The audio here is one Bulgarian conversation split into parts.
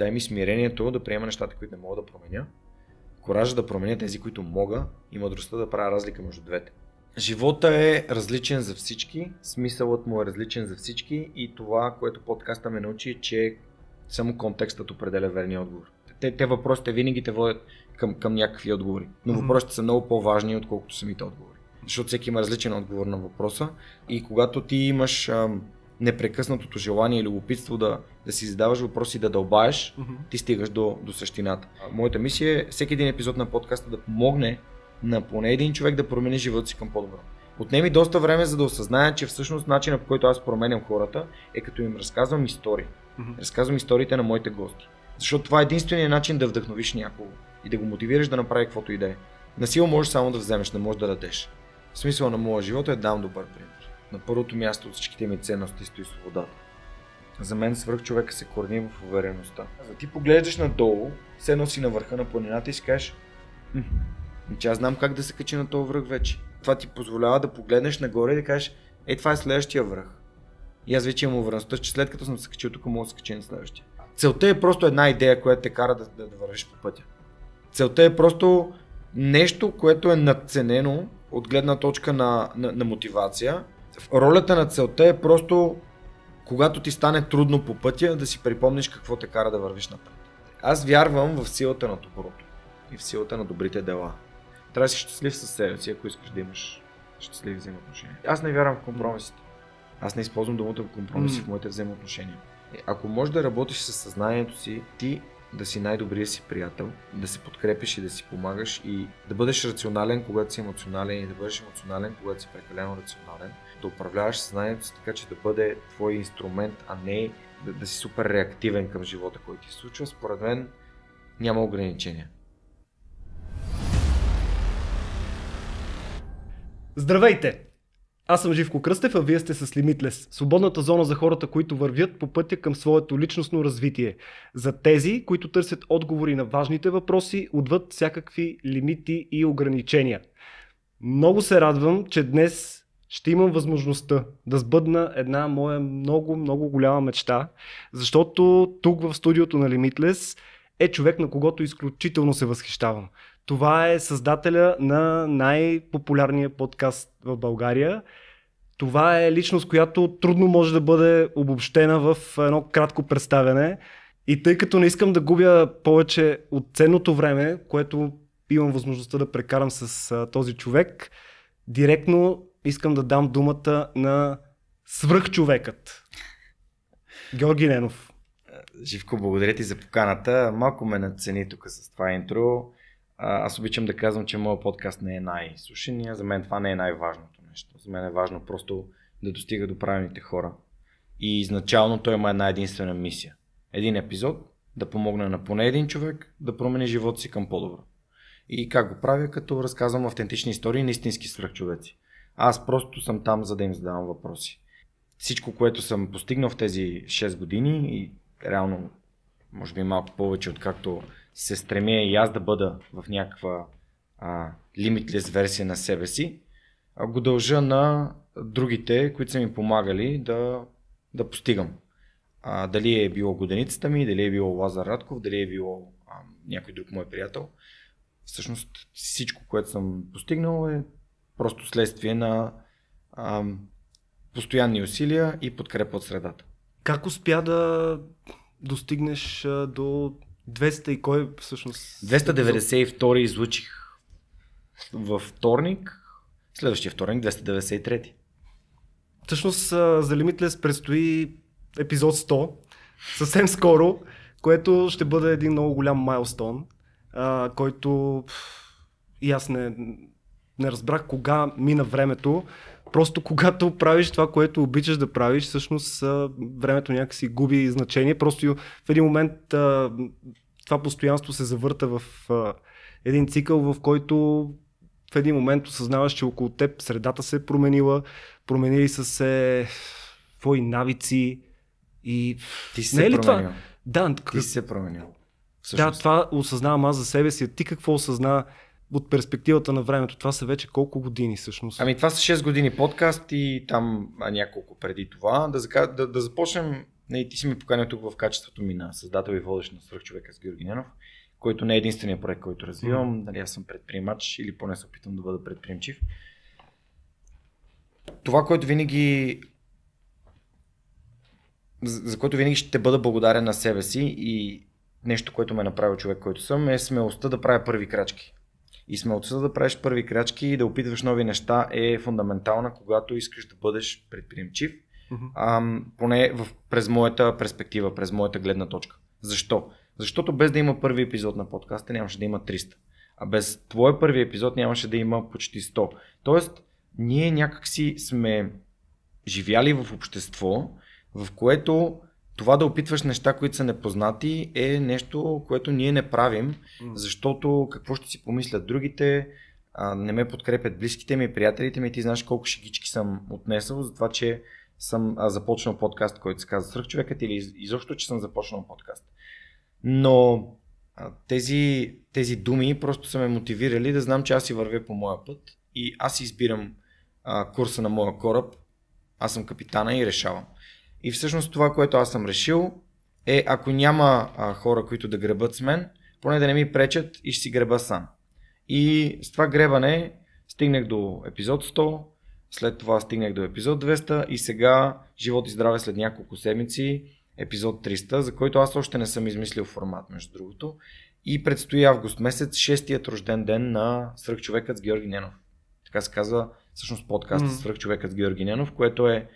дай ми смирението да приема нещата, които не мога да променя, коража да променя тези, които мога и мъдростта да правя разлика между двете. Живота е различен за всички, смисълът му е различен за всички и това, което подкаста ме научи, е, че само контекстът определя верния отговор. Те, те въпросите винаги те водят към, към някакви отговори, но въпросите са много по-важни, отколкото самите отговори. Защото всеки има различен отговор на въпроса и когато ти имаш ам, непрекъснатото желание и любопитство да, да си задаваш въпроси и да дълбаеш, mm-hmm. ти стигаш до, до същината. Моята мисия е всеки един епизод на подкаста да помогне на поне един човек да промени живота си към по-добро. Отнеми доста време, за да осъзная, че всъщност начинът по който аз променям хората е като им разказвам истории. Mm-hmm. Разказвам историите на моите гости. Защото това е единственият начин да вдъхновиш някого и да го мотивираш да направи каквото и да е. Насила можеш само да вземеш, не можеш да дадеш. Смисъл на моя живот е дам добър пример. На първото място от всичките ми ценности стои свободата. За мен свърх човека се корени в увереността. За ти поглеждаш надолу, се носи на върха на планината и си кажеш, че аз знам как да се качи на този връх вече. Това ти позволява да погледнеш нагоре и да кажеш, е това е следващия връх. И аз вече имам увереността, че след като съм се качил тук, мога да се кача на следващия. Целта е просто една идея, която те кара да, да, да вървиш по пътя. Целта е просто нещо, което е надценено от гледна точка на, на, на мотивация. Ролята на целта е просто, когато ти стане трудно по пътя, да си припомниш какво те кара да вървиш напред. Аз вярвам в силата на доброто и в силата на добрите дела. Трябва да си щастлив със себе си, ако искаш да имаш щастливи взаимоотношения. Аз не вярвам в компромисите. Аз не използвам думата компромиси mm. в моите взаимоотношения. Ако можеш да работиш със съзнанието си, ти да си най-добрия си приятел, да се подкрепиш и да си помагаш и да бъдеш рационален, когато си емоционален и да бъдеш емоционален, когато си прекалено рационален, да управляваш съзнанието си така, че да бъде твой инструмент, а не да, да си супер реактивен към живота, който ти се случва, според мен няма ограничения. Здравейте! Аз съм Живко Кръстев, а вие сте с Limitless. Свободната зона за хората, които вървят по пътя към своето личностно развитие. За тези, които търсят отговори на важните въпроси, отвъд всякакви лимити и ограничения. Много се радвам, че днес ще имам възможността да сбъдна една моя много, много голяма мечта, защото тук в студиото на Limitless е човек, на когото изключително се възхищавам. Това е създателя на най-популярния подкаст в България. Това е личност, която трудно може да бъде обобщена в едно кратко представяне. И тъй като не искам да губя повече от ценното време, което имам възможността да прекарам с този човек, директно искам да дам думата на свръхчовекът. Георги Ненов. Живко, благодаря ти за поканата. Малко ме нацени тук с това интро. Аз обичам да казвам, че моят подкаст не е най-слушания. За мен това не е най-важното нещо. За мен е важно просто да достига до правилните хора. И изначално той има една единствена мисия. Един епизод да помогне на поне един човек да промени живота си към по-добро. И как го правя, като разказвам автентични истории на истински свръхчовеци. Аз просто съм там, за да им задавам въпроси. Всичко, което съм постигнал в тези 6 години и реално, може би малко повече, откакто се стремя и аз да бъда в някаква limitless версия на себе си, го дължа на другите, които са ми помагали да, да постигам. А, дали е било годеницата ми, дали е било Лазар Радков, дали е било а, някой друг мой приятел. Всъщност всичко, което съм постигнал е просто следствие на а, постоянни усилия и подкрепа от средата. Как успя да достигнеш до 200 и кой всъщност? 292 излучих във вторник, следващия вторник 293. Всъщност за Limitless предстои епизод 100, съвсем скоро, което ще бъде един много голям майлстон, който и аз не, не разбрах кога мина времето. Просто когато правиш това, което обичаш да правиш, всъщност времето някакси губи значение. Просто в един момент това постоянство се завърта в един цикъл, в който в един момент осъзнаваш, че около теб средата се е променила, променили са се твои навици и... Ти си не е ли променил. това? Да, ти си се променил. Всъщност. Да, това осъзнавам аз за себе си. Ти какво осъзна от перспективата на времето? Това са вече колко години всъщност? Ами това са 6 години подкаст и там а, няколко преди това. Да, да, да започнем и ти си ми поканил тук в качеството ми на създател и водещ на свръхчовека с Георги Ненов, който не е единствения проект, който развивам. Нали, аз съм предприемач или поне се опитам да бъда предприемчив. Това, което винаги за за което винаги ще бъда благодарен на себе си и нещо, което ме е направил човек, който съм, е смелостта да правя първи крачки. И смелостта да правиш първи крачки и да опитваш нови неща е фундаментална, когато искаш да бъдеш предприемчив, Мгм. ам, поне в, през моята перспектива, през моята гледна точка. Защо? Защото без да има първи епизод на подкаста нямаше да има 300. А без твоя първи епизод нямаше да има почти 100. Тоест, ние някакси сме живяли в общество, в което това да опитваш неща, които са непознати, е нещо, което ние не правим, защото какво ще си помислят другите, а, не ме подкрепят близките ми, приятелите ми, ти знаеш колко шегички съм отнесъл за това, че съм а, започнал подкаст, който се казва Свръхчовекът или из- изобщо, че съм започнал подкаст. Но а, тези, тези думи просто са ме мотивирали да знам, че аз си вървя по моя път и аз избирам а, курса на моя кораб, аз съм капитана и решавам. И всъщност това, което аз съм решил е, ако няма а, хора, които да гребат с мен, поне да не ми пречат и ще си греба сам. И с това гребане стигнах до епизод 100, след това стигнах до епизод 200 и сега, живот и здраве след няколко седмици, епизод 300, за който аз още не съм измислил формат, между другото. И предстои август месец, шестият рожден ден на Свръхчовекът с Георги Ненов. Така се казва всъщност подкаст Мгм. mm. Свръхчовекът с Георги Ненов, което е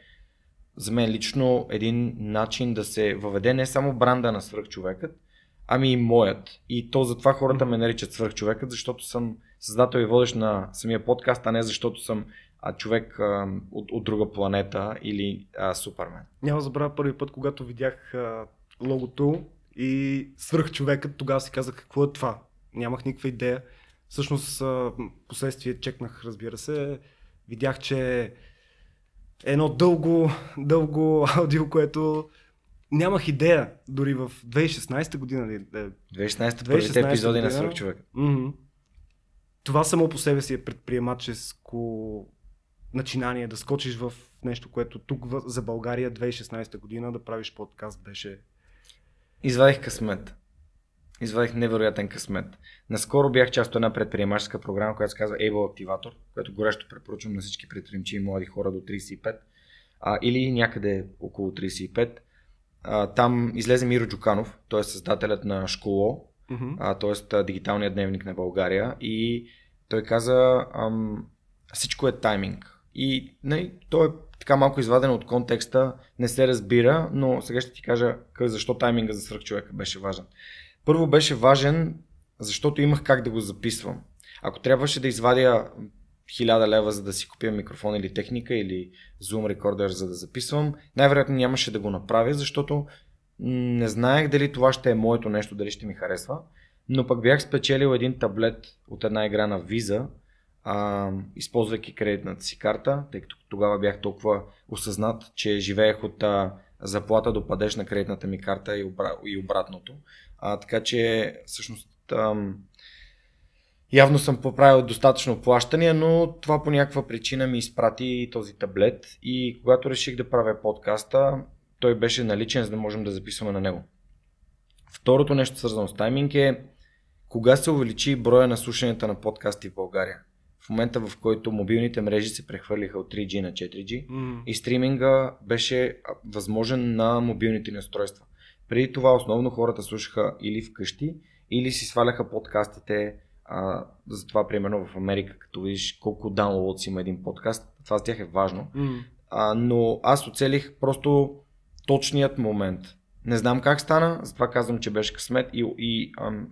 за мен лично един начин да се въведе не само бранда на свръхчовекът, ами и моят. И то затова хората ме наричат свръхчовекът, защото съм създател и водещ на самия подкаст, а не защото съм а, човек а, от, от друга планета или а, Супермен. Няма забравя първи път, когато видях а, логото и свърх човекът, тогава си казах какво е това. Нямах никаква идея. Всъщност, последствие чекнах, разбира се, видях, че едно дълго, дълго аудио, което нямах идея. Дори в 2016 година ли? е, 2016 първите 2016 епизоди на година. свръхчовекът. Мгм. Това само по себе си е предприемаческо начинание да скочиш в нещо, което тук за България 2016 година да правиш подкаст беше. Извадих късмет. Извадих невероятен късмет. Наскоро бях част от една предприемаческа програма, която се казва Able Activator, която горещо препоръчвам на всички предприемчи и млади хора до 35 а, или някъде около 35. А, там излезе Миро Джуканов, той е създателят на Школо, а, т.е. дигиталният дневник на България и той каза ам, всичко е тайминг. И нали, той е така малко изваден от контекста, не се разбира, но сега ще ти кажа защо тайминга за свръхчовека беше важен. Първо беше важен, защото имах как да го записвам. Ако трябваше да извадя 1000 лева за да си купя микрофон или техника или Zoom рекордер за да записвам, най-вероятно нямаше да го направя, защото не знаех дали това ще е моето нещо, дали ще ми харесва, но пък бях спечелил един таблет от една игра на Visa, а, използвайки кредитната си карта, тъй като тогава бях толкова осъзнат, че живеех от а, заплата до падеж на кредитната ми карта и, обра... и обратното. А, така че всъщност ам, явно съм поправил достатъчно плащания, но това по някаква причина ми изпрати този таблет и когато реших да правя подкаста, той беше наличен, за да можем да записваме на него. Второто нещо свързано с тайминг е кога се увеличи броя на слушанията на подкасти в България. В момента в който мобилните мрежи се прехвърлиха от 3G на 4G М. и стриминга беше възможен на мобилните ни устройства. Преди това основно хората слушаха или вкъщи, или си сваляха подкастите. А, затова, примерно в Америка, като видиш колко даунлоудс има един подкаст, това за тях е важно. М. А, но аз оцелих просто точният момент. Не знам как стана, затова казвам, че беше късмет и, и ам,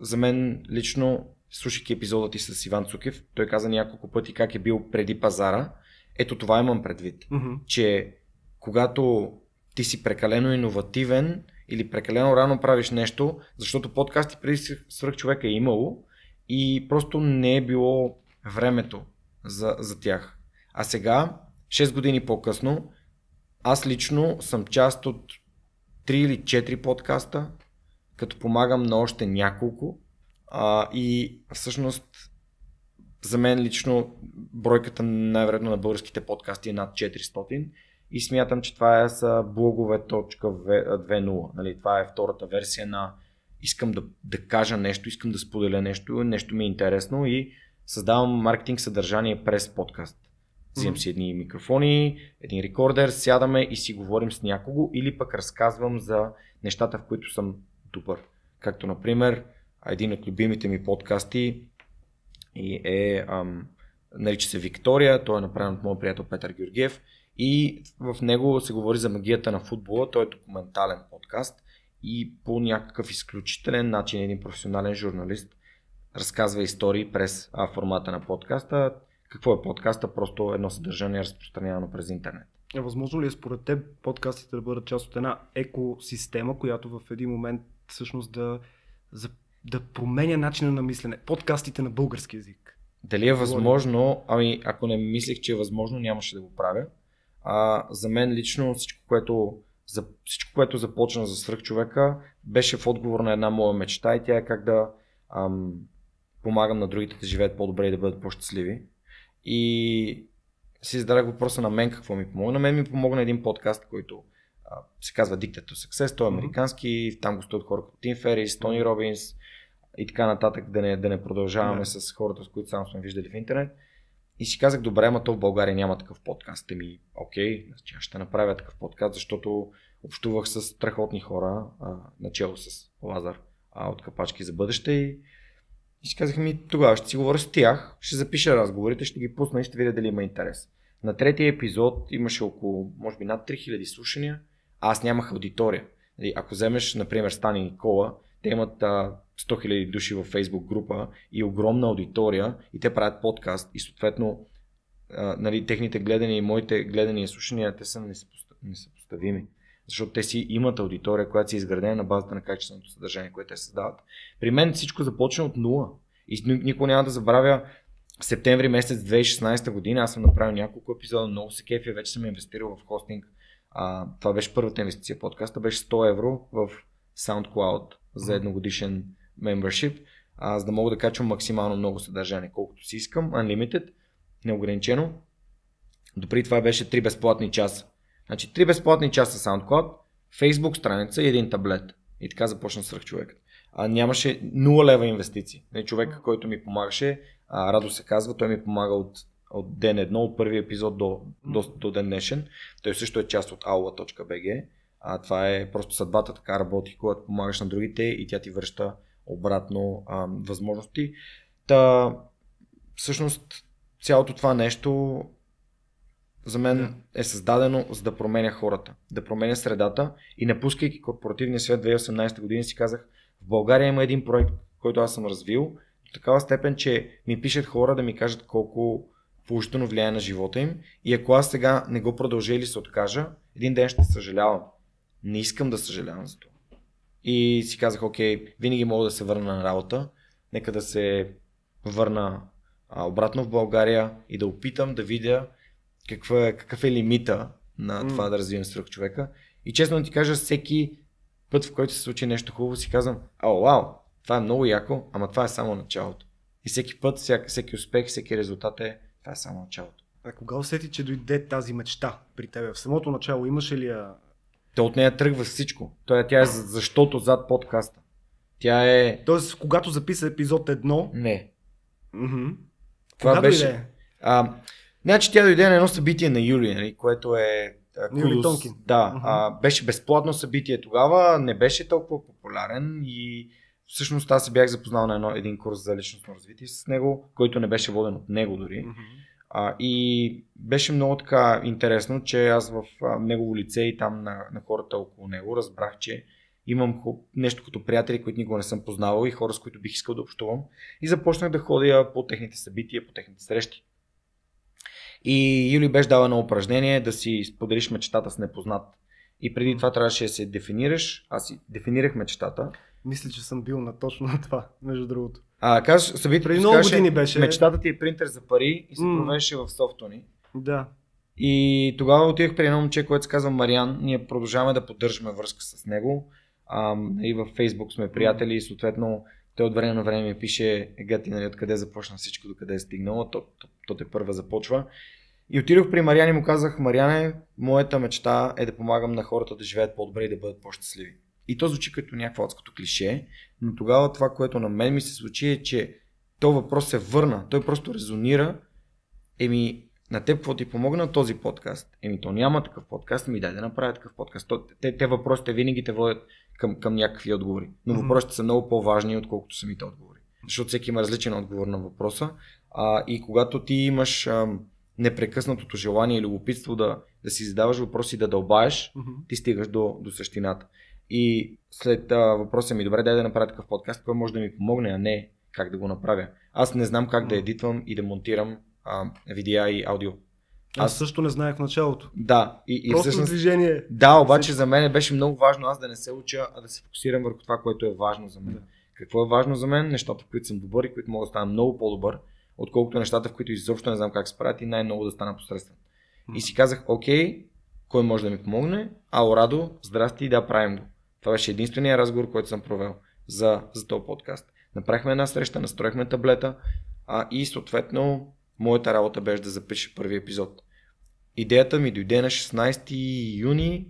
за мен лично, слушайки епизода ти с Иван Цукев, той каза няколко пъти как е бил преди пазара. Ето това имам предвид Мгм. че когато ти си прекалено иновативен или прекалено рано правиш нещо, защото подкасти преди свръх човека е имало и просто не е било времето за, за тях. А сега, 6 години по-късно, аз лично съм част от 3 или 4 подкаста, като помагам на още няколко. А, и всъщност за мен лично бройката най-вероятно на българските подкасти е над 400 и смятам, че това е са блогове.2.0. Нали, това е втората версия на искам да, да кажа нещо, искам да споделя нещо, нещо ми е интересно и създавам маркетинг съдържание през подкаст. Взимам си едни микрофони, един рекордер, сядаме и си говорим с някого или пък разказвам за нещата, в които съм добър. Както, например, един от любимите ми подкасти е, ам, нарича се Виктория, той е направен от моят приятел Петър Георгиев и в него се говори за магията на футбола, той е документален подкаст и по някакъв изключителен начин един професионален журналист разказва истории през а, формата на подкаста. Какво е подкаста? Просто едно съдържание разпространявано през интернет. Е, възможно ли е според теб подкастите да бъдат част от една екосистема, която в един момент всъщност да, за, да променя начина на мислене? Подкастите на български язик. Дали е възможно? Ами, ако не мислех, че е възможно, нямаше да го правя. А, за мен лично всичко, което за всичко, което започна за свръхчовека, беше в отговор на една моя мечта и тя е как да ам, помагам на другите да живеят по-добре и да бъдат по-щастливи. И си зададах въпроса на мен какво ми помогна. На мен ми помогна един подкаст, който а, се казва Dictator Success. Той е американски, там гостуват хора като Тим Ферис, Тони Робинс и така нататък, да не, да не продължаваме yeah. с хората, с които само сме виждали в интернет. И си казах, добре, ама то в България няма такъв подкаст. Еми, окей, значи аз ще направя такъв подкаст, защото общувах с страхотни хора, а, начало с Лазар а, от Капачки за бъдеще и, и си казах ми, тогава ще си говоря с тях, ще запиша разговорите, ще ги пусна и ще видя дали има интерес. На третия епизод имаше около, може би над 3000 слушания, а аз нямах аудитория. Нали, ако вземеш, например, Стани Никола, те имат а, 100 000 души в Facebook група и огромна аудитория и те правят подкаст и съответно а, нали, техните гледания и моите гледания и слушания те са несъпоставими. Защото те си имат аудитория, която си е изградена на базата на качественото съдържание, което те създават. При мен всичко започна от нула. И никой няма да забравя в септември месец 2016 година аз съм направил няколко епизода, много се кефи, вече съм инвестирал в хостинг. А, това беше първата инвестиция подкаста, беше 100 евро в SoundCloud за едногодишен membership, а, за да мога да качвам максимално много съдържание, колкото си искам, unlimited, неограничено. Допри това беше 3 безплатни часа. Значи 3 безплатни часа SoundCloud, Facebook страница и един таблет. И така започна свръх човекът. А, нямаше 0 лева инвестиции. Не, човека, който ми помагаше, а, Радо се казва, той ми помага от, от ден едно, от първи епизод до, до, до ден днешен. Той също е част от aula.bg. А, това е просто съдбата, така работи, когато помагаш на другите и тя ти връща обратно а, възможности. Та, всъщност, цялото това нещо за мен е създадено за да променя хората, да променя средата и напускайки корпоративния свет 2018 година си казах, в България има един проект, който аз съм развил, до такава степен, че ми пишат хора да ми кажат колко положително влияе на живота им и ако аз сега не го продължа или се откажа, един ден ще съжалявам. Не искам да съжалявам за това. И си казах, окей, винаги мога да се върна на работа, нека да се върна а, обратно в България и да опитам да видя каква, какъв е лимита на mm. това да развивам свръх човека. И честно ти кажа, всеки път, в който се случи нещо хубаво, си казвам, ао, вау, това е много яко, ама това е само началото. И всеки път, всяк, всеки успех, всеки резултат е, това е само началото. А кога усети, че дойде тази мечта при теб? В самото начало имаше ли я то от нея тръгва всичко. Той, тя е защото зад подкаста. Тя е... Тоест, когато записа епизод едно... Не. Mm-hmm. Това Кога беше... Дойде? А, значи тя дойде на едно събитие на Юли, нали, което е... Юли Тонкин. Да, mm-hmm. а, беше безплатно събитие тогава, не беше толкова популярен и всъщност аз се бях запознал на едно, един курс за личностно развитие с него, който не беше воден от него дори. Mm-hmm. А, и беше много така интересно, че аз в а, негово лице и там на, на хората около него разбрах, че имам нещо като приятели, които никога не съм познавал и хора, с които бих искал да общувам. И започнах да ходя по техните събития, по техните срещи. И Юли беше дала едно упражнение да си споделиш мечтата с непознат. И преди това трябваше да се дефинираш. Аз си дефинирах мечтата. Мисля, че съм бил на точно на това, между другото. А, казваш, събитието Преди много години беше. Мечтата ти е принтер за пари и се mm. провеждаше в софтуни. Да. И тогава отидох при едно момче, което се казва Мариан. Ние продължаваме да поддържаме връзка с него. А, и във Фейсбук сме приятели и съответно той от време на време ми пише, ега ти нали, откъде започна всичко, до къде е стигнало, то, то, то те първа започва. И отидох при Мариан и му казах, Мариане, моята мечта е да помагам на хората да живеят по-добре и да бъдат по-щастливи. И то звучи като някакво адското клише, но тогава това, което на мен ми се случи е, че то въпрос се върна. Той просто резонира. Еми, на теб какво ти помогна този подкаст? Еми, то няма такъв подкаст, ми дай да направя такъв подкаст. То, те, те въпросите винаги те водят към, към някакви отговори. Но въпросите са много по-важни, отколкото самите отговори. Защото всеки има различен отговор на въпроса. А, и когато ти имаш ам, непрекъснатото желание и любопитство да, да си задаваш въпроси и да дълбаеш, ти стигаш до, до същината. И след а, въпроса ми, добре, дай да направя такъв подкаст, кой може да ми помогне, а не как да го направя. Аз не знам как да едитвам и да монтирам а, видеа и аудио. Аз Аз- също не знаех в началото. Да, и, и Просто всъщност... движение. Да, обаче за мен беше много важно аз да не се уча, а да се фокусирам върху това, което е важно за мен. Да. Какво е важно за мен? Нещата, в които съм добър и които мога да стана много по-добър, отколкото нещата, в които изобщо не знам как се правят и най-много да стана посредствен. И си казах, окей, кой може да ми помогне? Ао, Радо, здрасти, да, правим го. Това беше единствения разговор, който съм провел за, за този подкаст. Направихме една среща, настроихме таблета а, и съответно моята работа беше да запиша първи епизод. Идеята ми дойде на 16 юни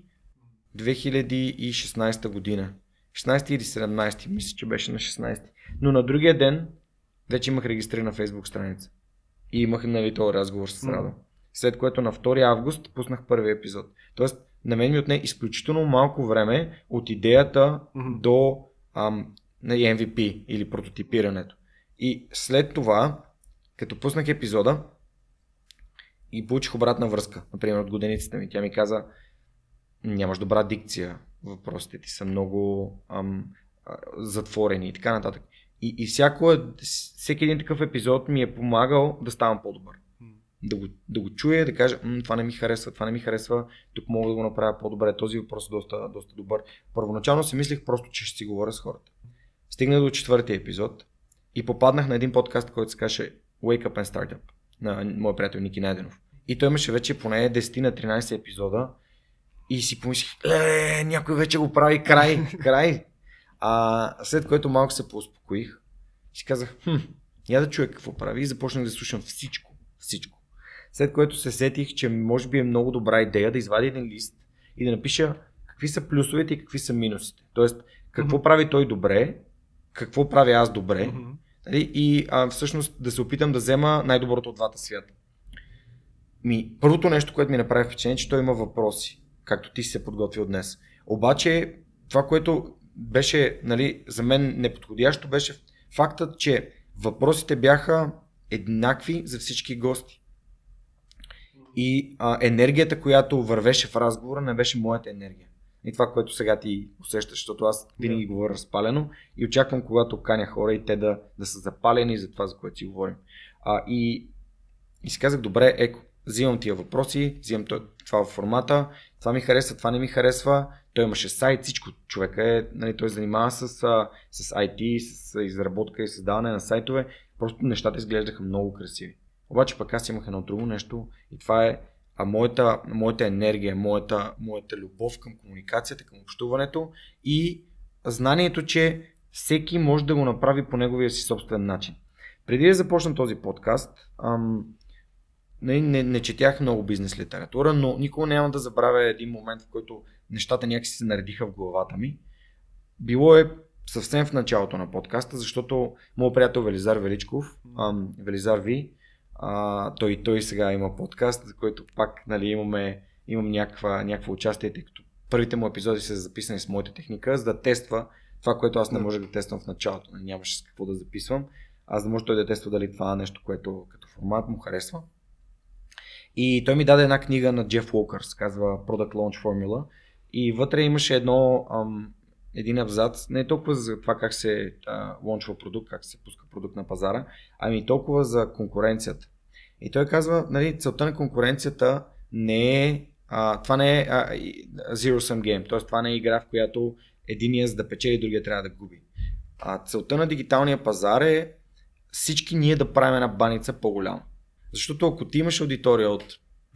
2016 година. 16 или 17, мисля, че беше на 16. Но на другия ден вече имах регистрирана Facebook страница. И имах нали, този разговор с. Радо. След което на 2 август пуснах първи епизод. Тоест, на мен ми отне изключително малко време от идеята Мгм. до ам, MVP или прототипирането. И след това, като пуснах епизода и получих обратна връзка, например от годеницата ми, тя ми каза, нямаш добра дикция, въпросите ти са много ам, затворени и така нататък. И, и всяко, е- всеки един такъв епизод ми е помагал да ставам по-добър. Да го, да го чуя, да кажа, "М, това не ми харесва, това не ми харесва, тук мога да го направя по-добре, този въпрос е доста, доста добър. Първоначално си мислех просто, че ще си говоря с хората. Стигна до четвъртия епизод и попаднах на един подкаст, който се каже Wake Up and Startup на моят приятел Ники Найденов. И той имаше вече поне 10 на 13 епизода и си помислих, е, някой вече го прави, край, край. А след което малко се поуспокоих си казах, хм, я да чуя какво прави и започнах да слушам всичко, всичко. След което се сетих, че може би е много добра идея да извадя един лист и да напиша какви са плюсовете и какви са минусите. Тоест, какво Мгм. прави той добре, какво правя аз добре нали? и а, всъщност да се опитам да взема най-доброто от двата свята. Ми, първото нещо, което ми направи впечатление, е, че той има въпроси, както ти си се подготвил днес. Обаче, това, което беше нали, за мен неподходящо, беше фактът, че въпросите бяха еднакви за всички гости. И а, енергията, която вървеше в разговора, не беше моята енергия. И това, което сега ти усещаш, защото аз винаги говоря разпалено и очаквам, когато каня хора и те да, да са запалени за това, за което си говорим. А, и, и си казах, добре, еко, взимам тия въпроси, взимам това, в формата, това ми харесва, това не ми харесва. Той имаше сайт, всичко. Човека е, нали, той занимава с, с IT, с изработка и създаване на сайтове. Просто нещата изглеждаха много красиви. Обаче пък аз имах едно друго нещо и това е а моята, моята енергия, моята, моята любов към комуникацията, към общуването и знанието, че всеки може да го направи по неговия си собствен начин. Преди да започна този подкаст, ам, не, не, не четях много бизнес литература, но никога няма да забравя един момент, в който нещата някакси се наредиха в главата ми. Било е съвсем в началото на подкаста, защото моят приятел Велизар Величков, ам, Велизар Ви, а, той, той сега има подкаст, за който пак нали, имаме, имам някаква, някакво участие, тъй като първите му епизоди са записани с моята техника, за да тества това, което аз не можех да тествам в началото. Нали, Нямаше с какво да записвам. Аз да може той да тества дали това нещо, което като формат му харесва. И той ми даде една книга на Джеф Уокър, се казва Product Launch Formula. И вътре имаше едно, ам, един абзац, не толкова за това как се а, лончва продукт, как се пуска продукт на пазара, ами толкова за конкуренцията. И той казва, нали, целта на конкуренцията не е, а, това не е а, и- zero sum game, т.е. това не е игра, в която единия за да печели, другия трябва да губи. А целта на дигиталния пазар е всички ние да правим една баница по-голяма. Защото ако ти имаш аудитория от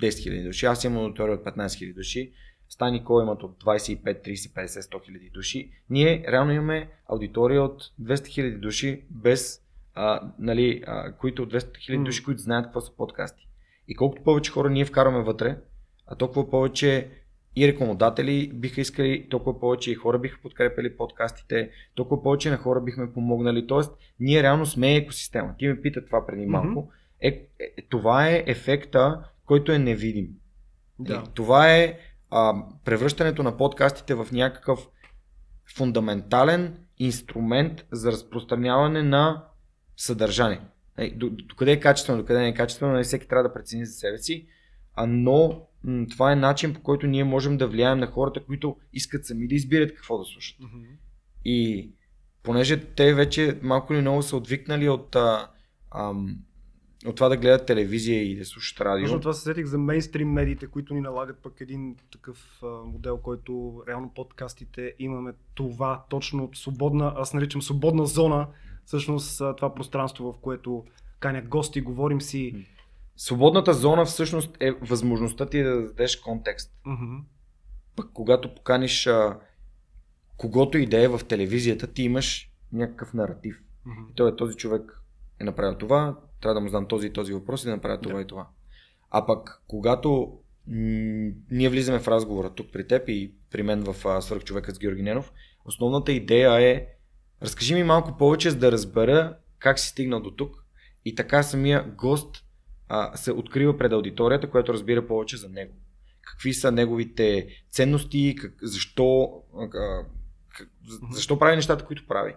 10 000 души, аз имам аудитория от 15 000 души, Стани Ко имат от 25, 30, 50, 100 хиляди души. Ние реално имаме аудитория от 200 хиляди души, без, а, нали, а, които от 200 хиляди души, които знаят какво са подкасти. И колкото повече хора ние вкараме вътре, а толкова повече и рекламодатели биха искали, толкова повече и хора биха подкрепили подкастите, толкова повече на хора бихме помогнали. Тоест, ние реално сме екосистема. Ти ме пита това преди малко. Mm-hmm. Е, е, това е ефекта, който е невидим. Да. И това е а, превръщането на подкастите в някакъв фундаментален инструмент за разпространяване на съдържание. Е, до, до къде е качествено, до къде не е качествено, не нали, всеки трябва да прецени за себе си, а, но м- това е начин по който ние можем да влияем на хората, които искат сами да избират какво да слушат. Мгм. И понеже те вече малко или много са отвикнали от, а, ам, от това да гледат телевизия и да слушат радио. Точно това се сетих за мейнстрим медиите, които ни налагат пък един такъв а, модел, който реално подкастите имаме това точно свободна, аз наричам свободна зона, всъщност това пространство, в което канят гости, говорим си. Свободната зона всъщност е възможността ти да дадеш контекст. Мгм. Пък когато поканиш а, когото и да е в телевизията, ти имаш някакъв наратив. Мгм. И той е този човек е направил това, трябва да му задам този и този въпрос и да направя това Да. и това. А пък, когато м- ние влизаме в разговора тук при теб и при мен в Свърхчовекът с Георги Ненов, основната идея е разкажи ми малко повече, за да разбера как си стигнал до тук и така самия гост а, се открива пред аудиторията, която разбира повече за него. Какви са неговите ценности, как, защо, а, как, защо прави нещата, които прави.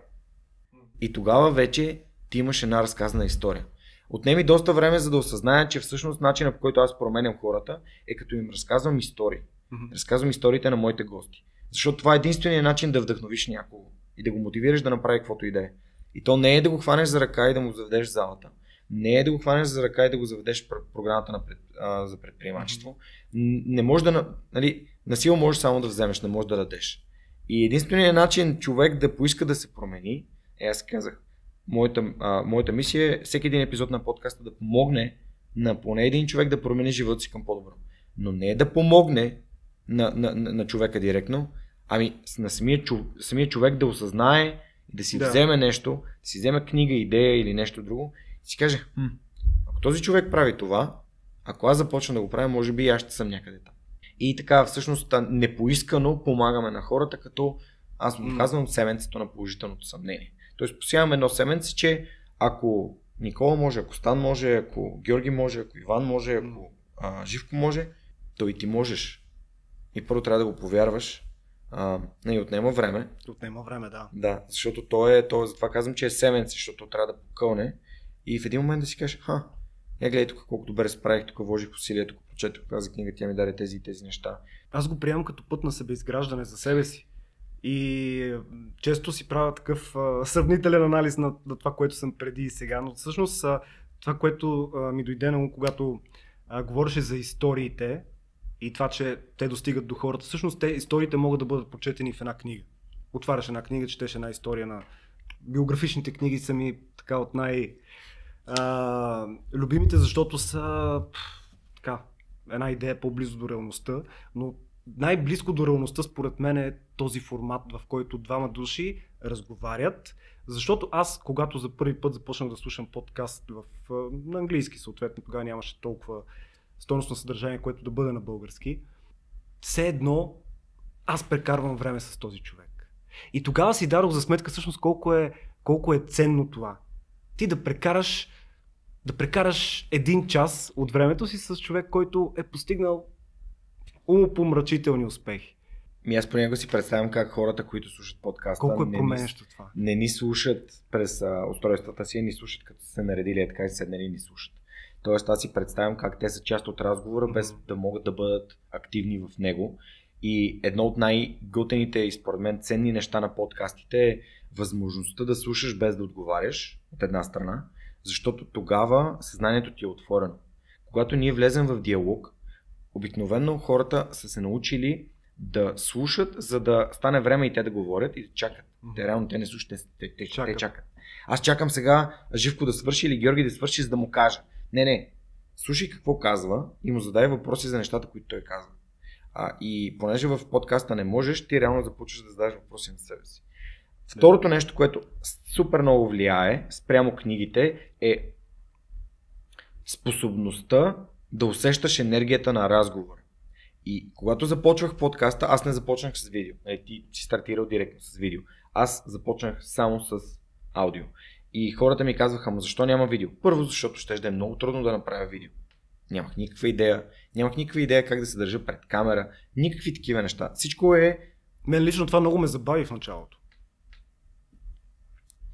И тогава вече ти имаш една разказана история. Отнеми доста време, за да осъзная, че всъщност начинът по който аз променям хората е като им разказвам истории. Мгм. Разказвам историите на моите гости. Защото това е единственият начин да вдъхновиш някого и да го мотивираш да направи каквото и да е. И то не е да го хванеш за ръка и да му заведеш в залата. Не е да го хванеш за ръка и да го заведеш в пр- програмата на пред, а, за предприемачество. Не може да. на- Нали, на сила можеш само да вземеш, не можеш да дадеш. И единственият начин човек да поиска да се промени, е аз казах, моята, а, моята мисия е всеки един епизод на подкаста да помогне на поне един човек да промени живота си към по-добро. Но не да помогне на, на, на, на човека директно, ами на самия, самия човек да осъзнае да си Да. вземе нещо, да си вземе книга, идея или нещо друго и си каже, хм, ако този човек прави това, ако аз започна да го правя, може би и аз ще съм някъде там. И така, всъщност, непоискано помагаме на хората, като аз му казвам семенцето на положителното съмнение. Тоест, посявам едно семенце, че ако Никола може, ако Стан може, ако Георги може, ако Иван може, ако а, Живко може, то и ти можеш. И първо трябва да го повярваш. А, не, отнема време. Отнема време, да. Да, защото то е, то, затова казвам, че е семенце, защото трябва да покълне. И в един момент да си кажеш, ха, я гледай тук колко добре справих, тук вложих усилия, тук прочетох тази книга, тя ми даде тези и тези неща. Аз го приемам като път на себеизграждане за себе си. И често си правя такъв а, сравнителен анализ на, на това, което съм преди и сега. Но всъщност а, това, което а, ми дойде на когато а, говореше за историите и това, че те достигат до хората, всъщност те историите могат да бъдат прочетени в една книга. Отваряш една книга, четеш една история на биографичните книги са ми така от най- а, любимите, защото са пф, така, една идея по-близо до реалността, но най-близко до реалността според мен е този формат, в който двама души разговарят, защото аз, когато за първи път започнах да слушам подкаст в, на английски, съответно тогава нямаше толкова стойностно съдържание, което да бъде на български, все едно аз прекарвам време с този човек. И тогава си дадох за сметка всъщност колко е, колко е ценно това. Ти да прекараш да прекараш един час от времето си с човек, който е постигнал умопомрачителни успехи. Ми аз понякога си представям как хората, които слушат подкаста, Колко е не, това. не ни слушат през а, устройствата си, ни слушат като са се наредили, е така и седнали и ни слушат. Тоест аз си представям как те са част от разговора, без Мгм. да могат да бъдат активни в него. И едно от най-готените и според мен ценни неща на подкастите е възможността да слушаш без да отговаряш от една страна, защото тогава съзнанието ти е отворено. Когато ние влезем в диалог, обикновено хората са се научили да слушат, за да стане време и те да говорят и да чакат. Мгм. Те реално те не слушат, те, те, те, Чакат. те чакат. Аз чакам сега Живко да свърши или Георги да свърши, за да му кажа. Не, не. Слушай какво казва и му задай въпроси за нещата, които той казва. А, и понеже в подкаста не можеш, ти реално започваш да задаваш въпроси на себе си. Второто нещо, което супер много влияе спрямо книгите е способността да усещаш енергията на разговор. И когато започвах подкаста, аз не започнах с видео. Е, ти си стартирал директно с видео. Аз започнах само с аудио. И хората ми казваха, ама защо няма видео? Първо, защото ще да е много трудно да направя видео. Нямах никаква идея. Нямах никаква идея как да се държа пред камера. Никакви такива неща. Всичко е... Мен лично това много ме забави в началото.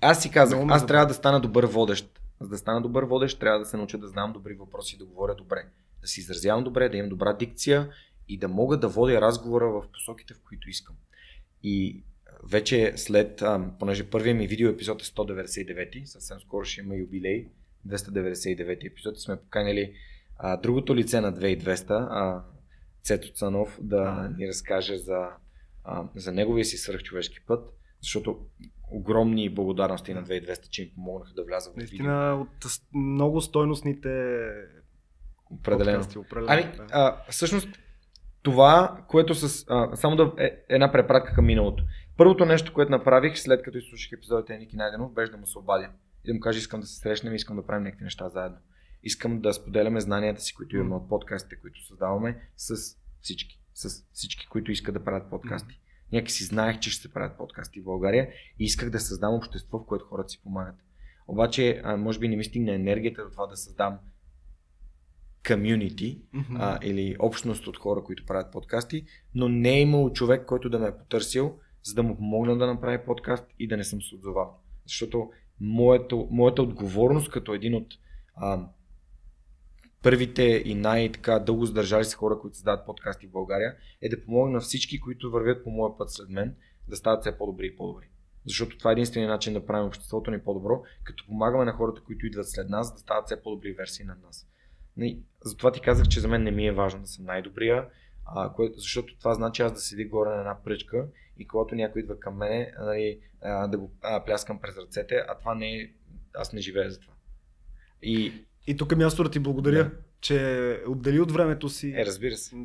Аз си казах, аз трябва да стана добър водещ. За да стана добър водещ, трябва да се науча да знам добри въпроси, да говоря добре. Да си изразявам добре, да имам добра дикция и да мога да водя разговора в посоките, в които искам. И вече след, а, понеже първият ми видео епизод е 199, съвсем скоро ще има юбилей, 299 епизод, сме поканили а, другото лице на 2200, а, Цето Цанов, да ни разкаже за, а, за неговия си свръхчовешки път, защото огромни благодарности на 2200, че им помогнаха да влязат в видео. Наистина от много стойностните Определено. Подкасти, определено ами, а, всъщност, това, което с... А, само да е една препратка към миналото. Първото нещо, което направих след като изслушах епизодите на Ники Найденов, беше да му се обадя. И да му кажа, искам да се срещнем, искам да правим някакви неща заедно. Искам да споделяме знанията си, които имаме от подкастите, които създаваме с всички. С всички, които искат да правят подкасти. Mm-hmm. Някак си знаех, че ще се правят подкасти в България и исках да създам общество, в което хората си помагат. Обаче, а, може би не ми стигна енергията до това да създам комюнити mm-hmm. или общност от хора, които правят подкасти, но не е имал човек, който да ме е потърсил, за да му помогна да направи подкаст и да не съм се отзовал. Защото моето, моята отговорност като един от а, първите и най-така дълго задържали се хора, които създават подкасти в България, е да помогна на всички, които вървят по моя път след мен, да стават все по-добри и по-добри. Защото това е единствения начин да правим обществото ни по-добро, като помагаме на хората, които идват след нас, да стават все по-добри версии на нас. Затова ти казах, че за мен не ми е важно да съм най-добрия, а, кое, защото това значи аз да седи горе на една пръчка и когато някой идва към мене, нали, а, да го а, пляскам през ръцете, а това не е, аз не живея за това. И, и тук е място да ти благодаря, да. че отдели от времето си. Е, разбира се.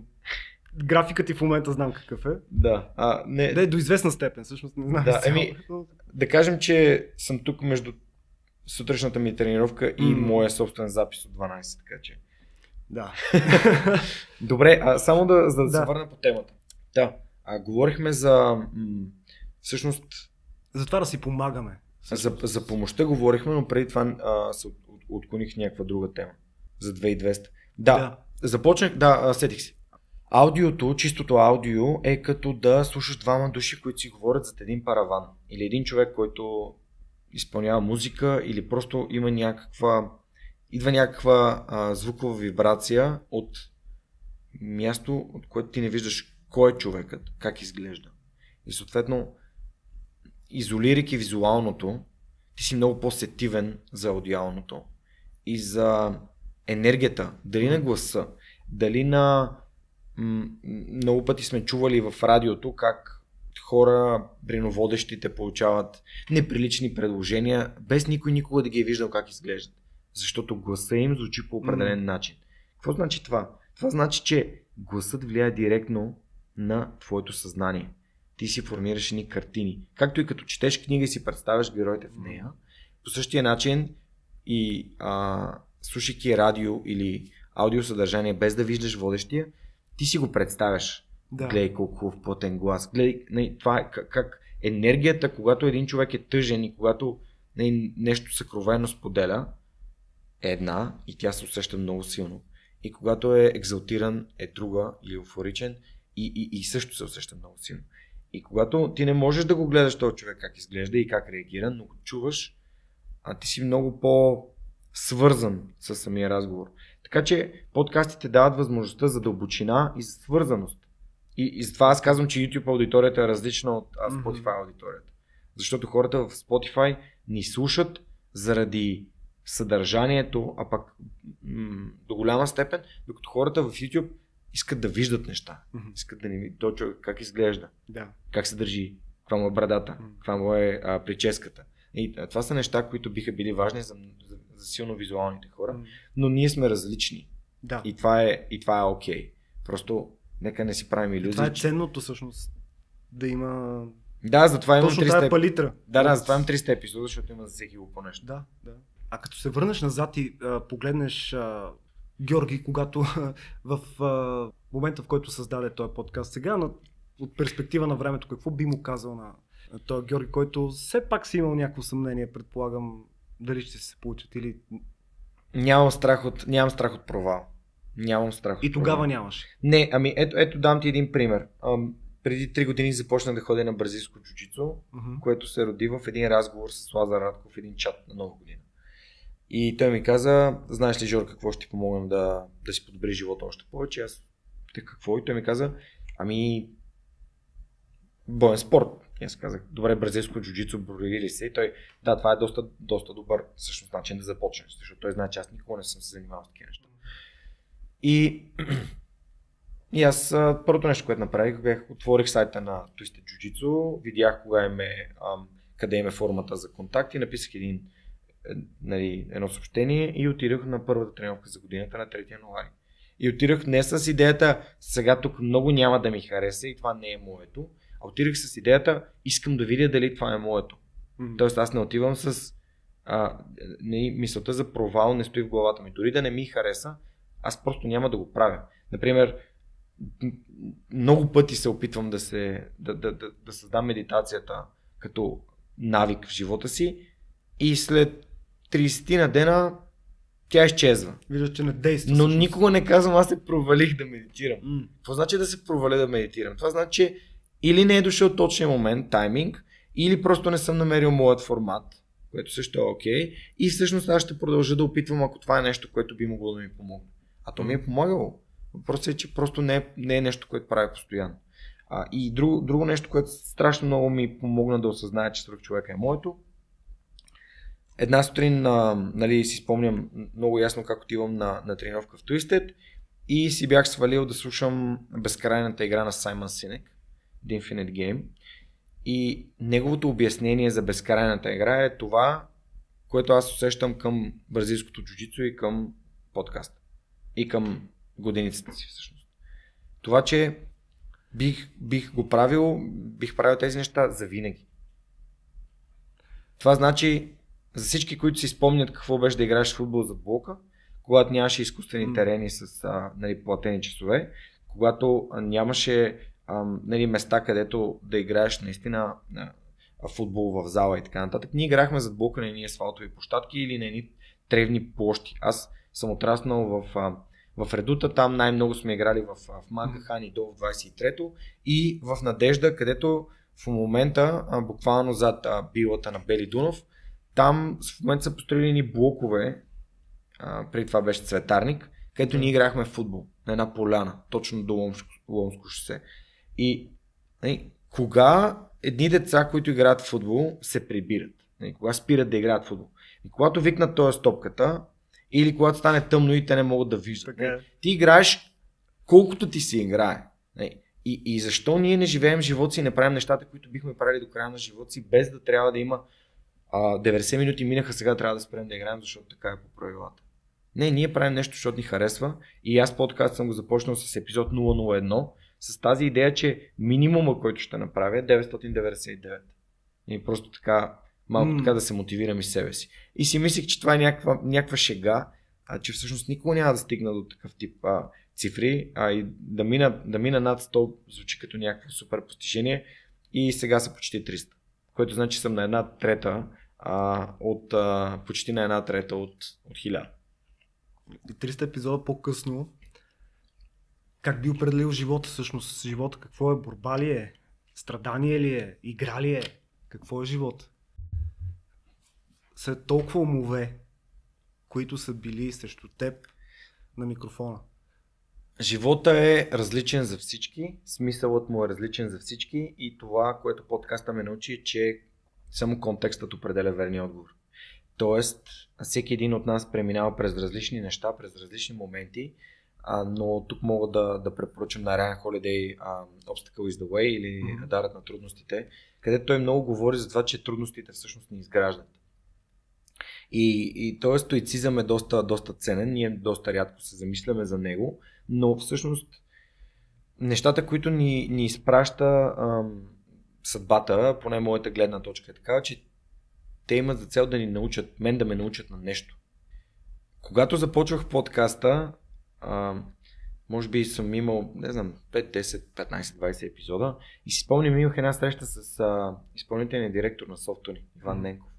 Графикът ти в момента знам какъв е. Да. А, не... да, е до известна степен, всъщност не знам. Да, еми, да кажем, че съм тук между сутрешната ми тренировка и mm. моя собствен запис от 12, така че. Да. Добре, а само да, за да, да. се върна по темата. Да, а, говорихме за м- всъщност... За това да си помагаме. За, за помощта говорихме, но преди това а, се отклоних някаква друга тема. За 2200. Да, да. започнах, да, сетих си. Аудиото, чистото аудио е като да слушаш двама души, които си говорят за един параван. Или един човек, който изпълнява музика, или просто има някаква идва някаква а, звукова вибрация от място, от което ти не виждаш кой е човекът, как изглежда. И съответно, изолирайки визуалното, ти си много по-сетивен за аудиалното и за енергията, дали на гласа, дали на... Много пъти сме чували в радиото как хора, бреноводещите получават неприлични предложения, без никой никога да ги е виждал как изглеждат защото гласа им звучи по определен mm. начин. Какво значи това? Това значи, че гласът влияе директно на твоето съзнание. Ти си формираш едни картини. Както и като четеш книга и си представяш героите в нея, по същия начин и а, слушайки радио или аудиосъдържание без да виждаш водещия, ти си го представяш. Да. Гледай колко хубав плътен глас. Гледай, не, това е как, как енергията, когато един човек е тъжен и когато не, нещо съкровено споделя, е една и тя се усеща много силно. И когато е екзалтиран е друга или еуфоричен и, и, и също се усеща много силно. И когато ти не можеш да го гледаш този човек как изглежда и как реагира, но го чуваш, а ти си много по-свързан с самия разговор. Така че подкастите дават възможността за дълбочина и за свързаност. И, и затова аз казвам, че YouTube аудиторията е различна от Spotify аудиторията. Защото хората в Spotify ни слушат заради съдържанието, а пък м- до голяма степен, докато хората в YouTube искат да виждат неща. Mm-hmm. Искат да не видят как изглежда, да. как се държи, каква му е брадата, mm-hmm. каква му е а, прическата. И това са неща, които биха били важни за, за, за силно визуалните хора, но ние сме различни. Да. И това е, и това е окей. Okay. Просто нека не си правим иллюзии. Това е ценното всъщност. Да има да, затова имам Точно 300 палитра. Да, да, затова имам 300 епизода, защото има за всеки по нещо. Да, да. А като се върнеш назад и а, погледнеш а, Георги, когато в а, момента, в който създаде този подкаст сега, на, от перспектива на времето, какво би му казал на, на този Георги, който все пак си имал някакво съмнение, предполагам, дали ще се получат или... Нямам страх от, нямам страх от провал. Нямам страх от И тогава провал. нямаше. Не, ами ето, ето дам ти един пример. Ам, преди 3 години започнах да ходя на бразилско джуджицу, Мгм. което се роди в един разговор с Лазар Радков в един чат на нова година. И той ми каза, знаеш ли, Жор, какво ще ти помогнем да, да си подобри живота още повече? Аз, те какво? И той ми каза, ами, боен спорт. И аз казах, добре, бразилско джуджицу, броили ли се? И той, да, това е доста, доста добър всъщност начин да започнеш, защото той знае, че аз никога не съм се занимавал с такива неща. И, и аз първото нещо, което направих, бях отворих сайта на Twisted Jiu-Jitsu, видях кога им е, къде им е формата за контакт и написах един, е, нали, едно съобщение и отидох на първата тренировка за годината на 3 януари. И отидох не с идеята, сега тук много няма да ми хареса и това не е моето, а отидох с идеята, искам да видя дали това е моето. Мгм. Тоест аз не отивам с а, не, мисълта за провал не стои в главата ми. Дори да не ми хареса, аз просто няма да го правя. Например, много пъти се опитвам да, се, да, да, да, да създам медитацията като навик в живота си и след 30 на дена тя изчезва. Виждаш, че не действа. Но всъщност. никога не казвам аз се провалих да медитирам. М. Какво значи да се проваля да медитирам? Това значи, че или не е дошъл точния момент, тайминг, или просто не съм намерил моят формат, което също е окей. И всъщност аз ще продължа да опитвам, ако това е нещо, което би могло да ми помогне. А то ми е помагало. Въпросът е, че просто не е, не е нещо, което правя постоянно. А, и друго, друго нещо, което страшно много ми помогна да осъзная, че свърх човека е моето. Една сутрин, а, нали, си спомням много ясно как отивам на, на тренировка в Twisted и си бях свалил да слушам безкрайната игра на Саймън Синек, The Infinite Game. И неговото обяснение за безкрайната игра е това, което аз усещам към бразилското джуджицу и към подкаста. И към годиницата си всъщност. Това, че бих, бих го правил, бих правил тези неща за винаги. Това значи за всички, които си спомнят какво беше да играеш в футбол за блока, когато нямаше изкуствени терени с а, нали, платени часове, когато нямаше нали, места, където да играеш наистина а, футбол в зала и така нататък. Ние играхме зад блока на едни асфалтови площадки или на едни тревни площи. Аз съм отраснал в, а, в Редута, там най-много сме играли в, в Мангахан и до в 23-то и в Надежда, където в момента, а, буквално зад а, билата на Бели Дунов, там в момента са построили ни блокове, а, преди това беше цветарник, където ние играхме в футбол на една поляна, точно до Ломско, Ломско шосе. И нали, кога едни деца, които играят в футбол, се прибират? Нали, кога спират да играят в футбол? И когато викнат този стопката, или когато стане тъмно и те не могат да виждат. Така е. Нали, ти играеш колкото ти си играе. И, и защо ние не живеем живота си и не правим нещата, които бихме правили до края на живота си, без да трябва да има а, 90 минути минаха, сега трябва да спрем да играем, защото така е по правилата. Не, ние правим нещо, защото ни харесва и аз подкаст съм го започнал с епизод 001, с тази идея, че минимума, който ще направя е 999. И просто така, малко М. така да се мотивирам и себе си. И си мислих, че това е някаква, някаква шега, а че всъщност никога няма да стигна до такъв тип а, цифри, а и да мина, да мина над 100 звучи като някакво супер постижение и сега са почти 300, което значи съм на една трета а, от, а, почти на една трета от, от 1000. И 300 епизода по-късно, как би определил живота всъщност? Живота какво е? Борба ли е? Страдание ли е? Игра ли е? Какво е живот? След толкова умове, които са били срещу теб на микрофона. Живота е различен за всички, смисълът му е различен за всички и това, което подкаста ме научи е, че само контекстът определя верния отговор. Тоест, всеки един от нас преминава през различни неща, през различни моменти, а, но тук мога да, да препоръчам на Ryan Holiday а, Obstacle is the Way или Мгм. Дарът на трудностите, където той много говори за това, че трудностите всъщност ни изграждат. И, и този стоицизъм е доста, доста ценен, ние доста рядко се замисляме за него, но всъщност нещата, които ни, ни изпраща ам, съдбата, поне моята гледна точка е такава, че те имат за цел да ни научат, мен да ме научат на нещо. Когато започвах подкаста, а, може би съм имал, не знам, 5, 10, 15, 20 епизода и си спомням, имах една среща с а, изпълнителния директор на Софтуни, Иван Мгм. Ненков.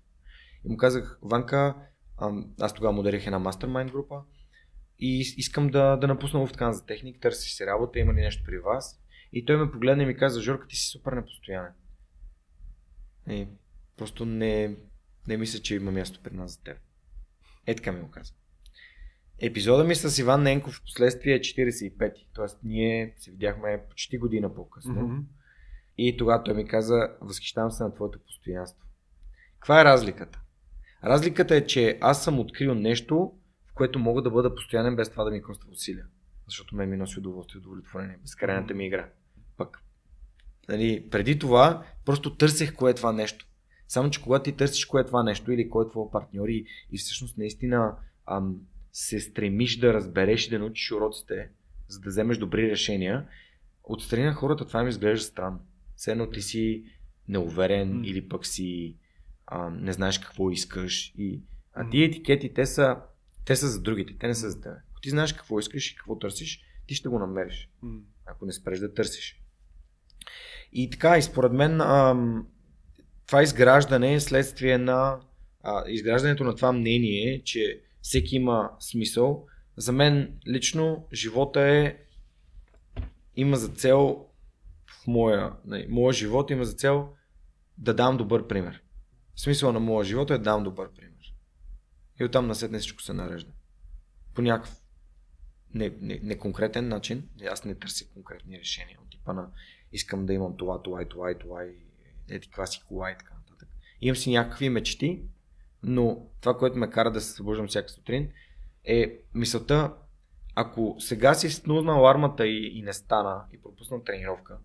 И му казах, Ванка, а, аз тогава модерих една мастермайнд група и ис- искам да, да напусна в ткан за техник, търси си работа, има ли нещо при вас? И той ме погледна и ми каза, Жорка, ти си супер непостоянен. И просто не, не мисля, че има място при нас за теб. Е така ми го каза. Епизода ми с Иван Ненков в последствие е 45-ти, т.е. ние се видяхме почти година по-късно. Мгм. И тогава той ми каза, възхищавам се на твоето постоянство. Каква е разликата? Разликата е, че аз съм открил нещо, в което мога да бъда постоянен без това да ми коства усилия. Защото мен ми носи удоволствие удовлетворение. Безкрайната ми игра. Пък, нали, преди това, просто търсех кое е това нещо. Само, че когато ти търсиш кое е това нещо или кой е твой партньор и, и всъщност наистина ам, се стремиш да разбереш и да научиш уроците, за да вземеш добри решения, отстрани на хората това ми изглежда странно. Все едно ти си неуверен М. или пък си а, не знаеш какво искаш. И, а тия етикети, те са, те са за другите, те не са за теб. Ако ти знаеш какво искаш и какво търсиш, ти ще го намериш, М. ако не спреш да търсиш. И така, и според мен ам, това изграждане е следствие на а, изграждането на това мнение, че всеки има смисъл. За мен лично живота е има за цел в моя, не, моя живот има за цел да дам добър пример. Смисъл на моя живот е да дам добър пример. И оттам насетне всичко се нарежда. По някакъв не, не, не начин. Аз не търся конкретни решения от типа на искам да имам това, това и това и това и ети каква си кола и така нататък. Имам си някакви мечти, но това, което ме кара да се събуждам всяка сутрин е мисълта, ако сега си снузна алармата и, и не стана и пропусна тренировка,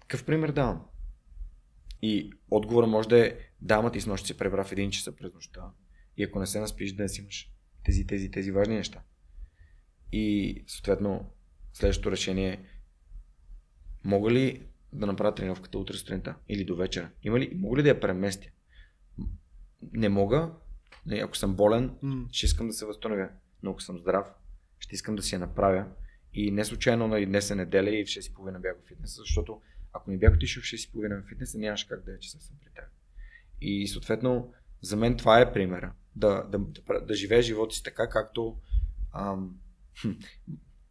какъв пример давам? И отговора може да е, да, ти с нощ си пребра в един часа през нощта. И ако не се наспиш, си имаш тези, тези, тези важни неща. И съответно, следващото решение е, мога ли да направя тренировката утре сутринта или до вечера? Има ли, мога ли да я преместя? Не мога. Не, Ако съм болен, ще искам да се възстановя. Но ако съм здрав, ще искам да си я направя. И не случайно нали, днес е неделя и в 6.30 бях в фитнеса, защото ако не бях отишъл в 6.30 в фитнеса, нямаше как да е, че съм при теб. И съответно, за мен това е примера. Да, да, да, да живея живота си така, както ам,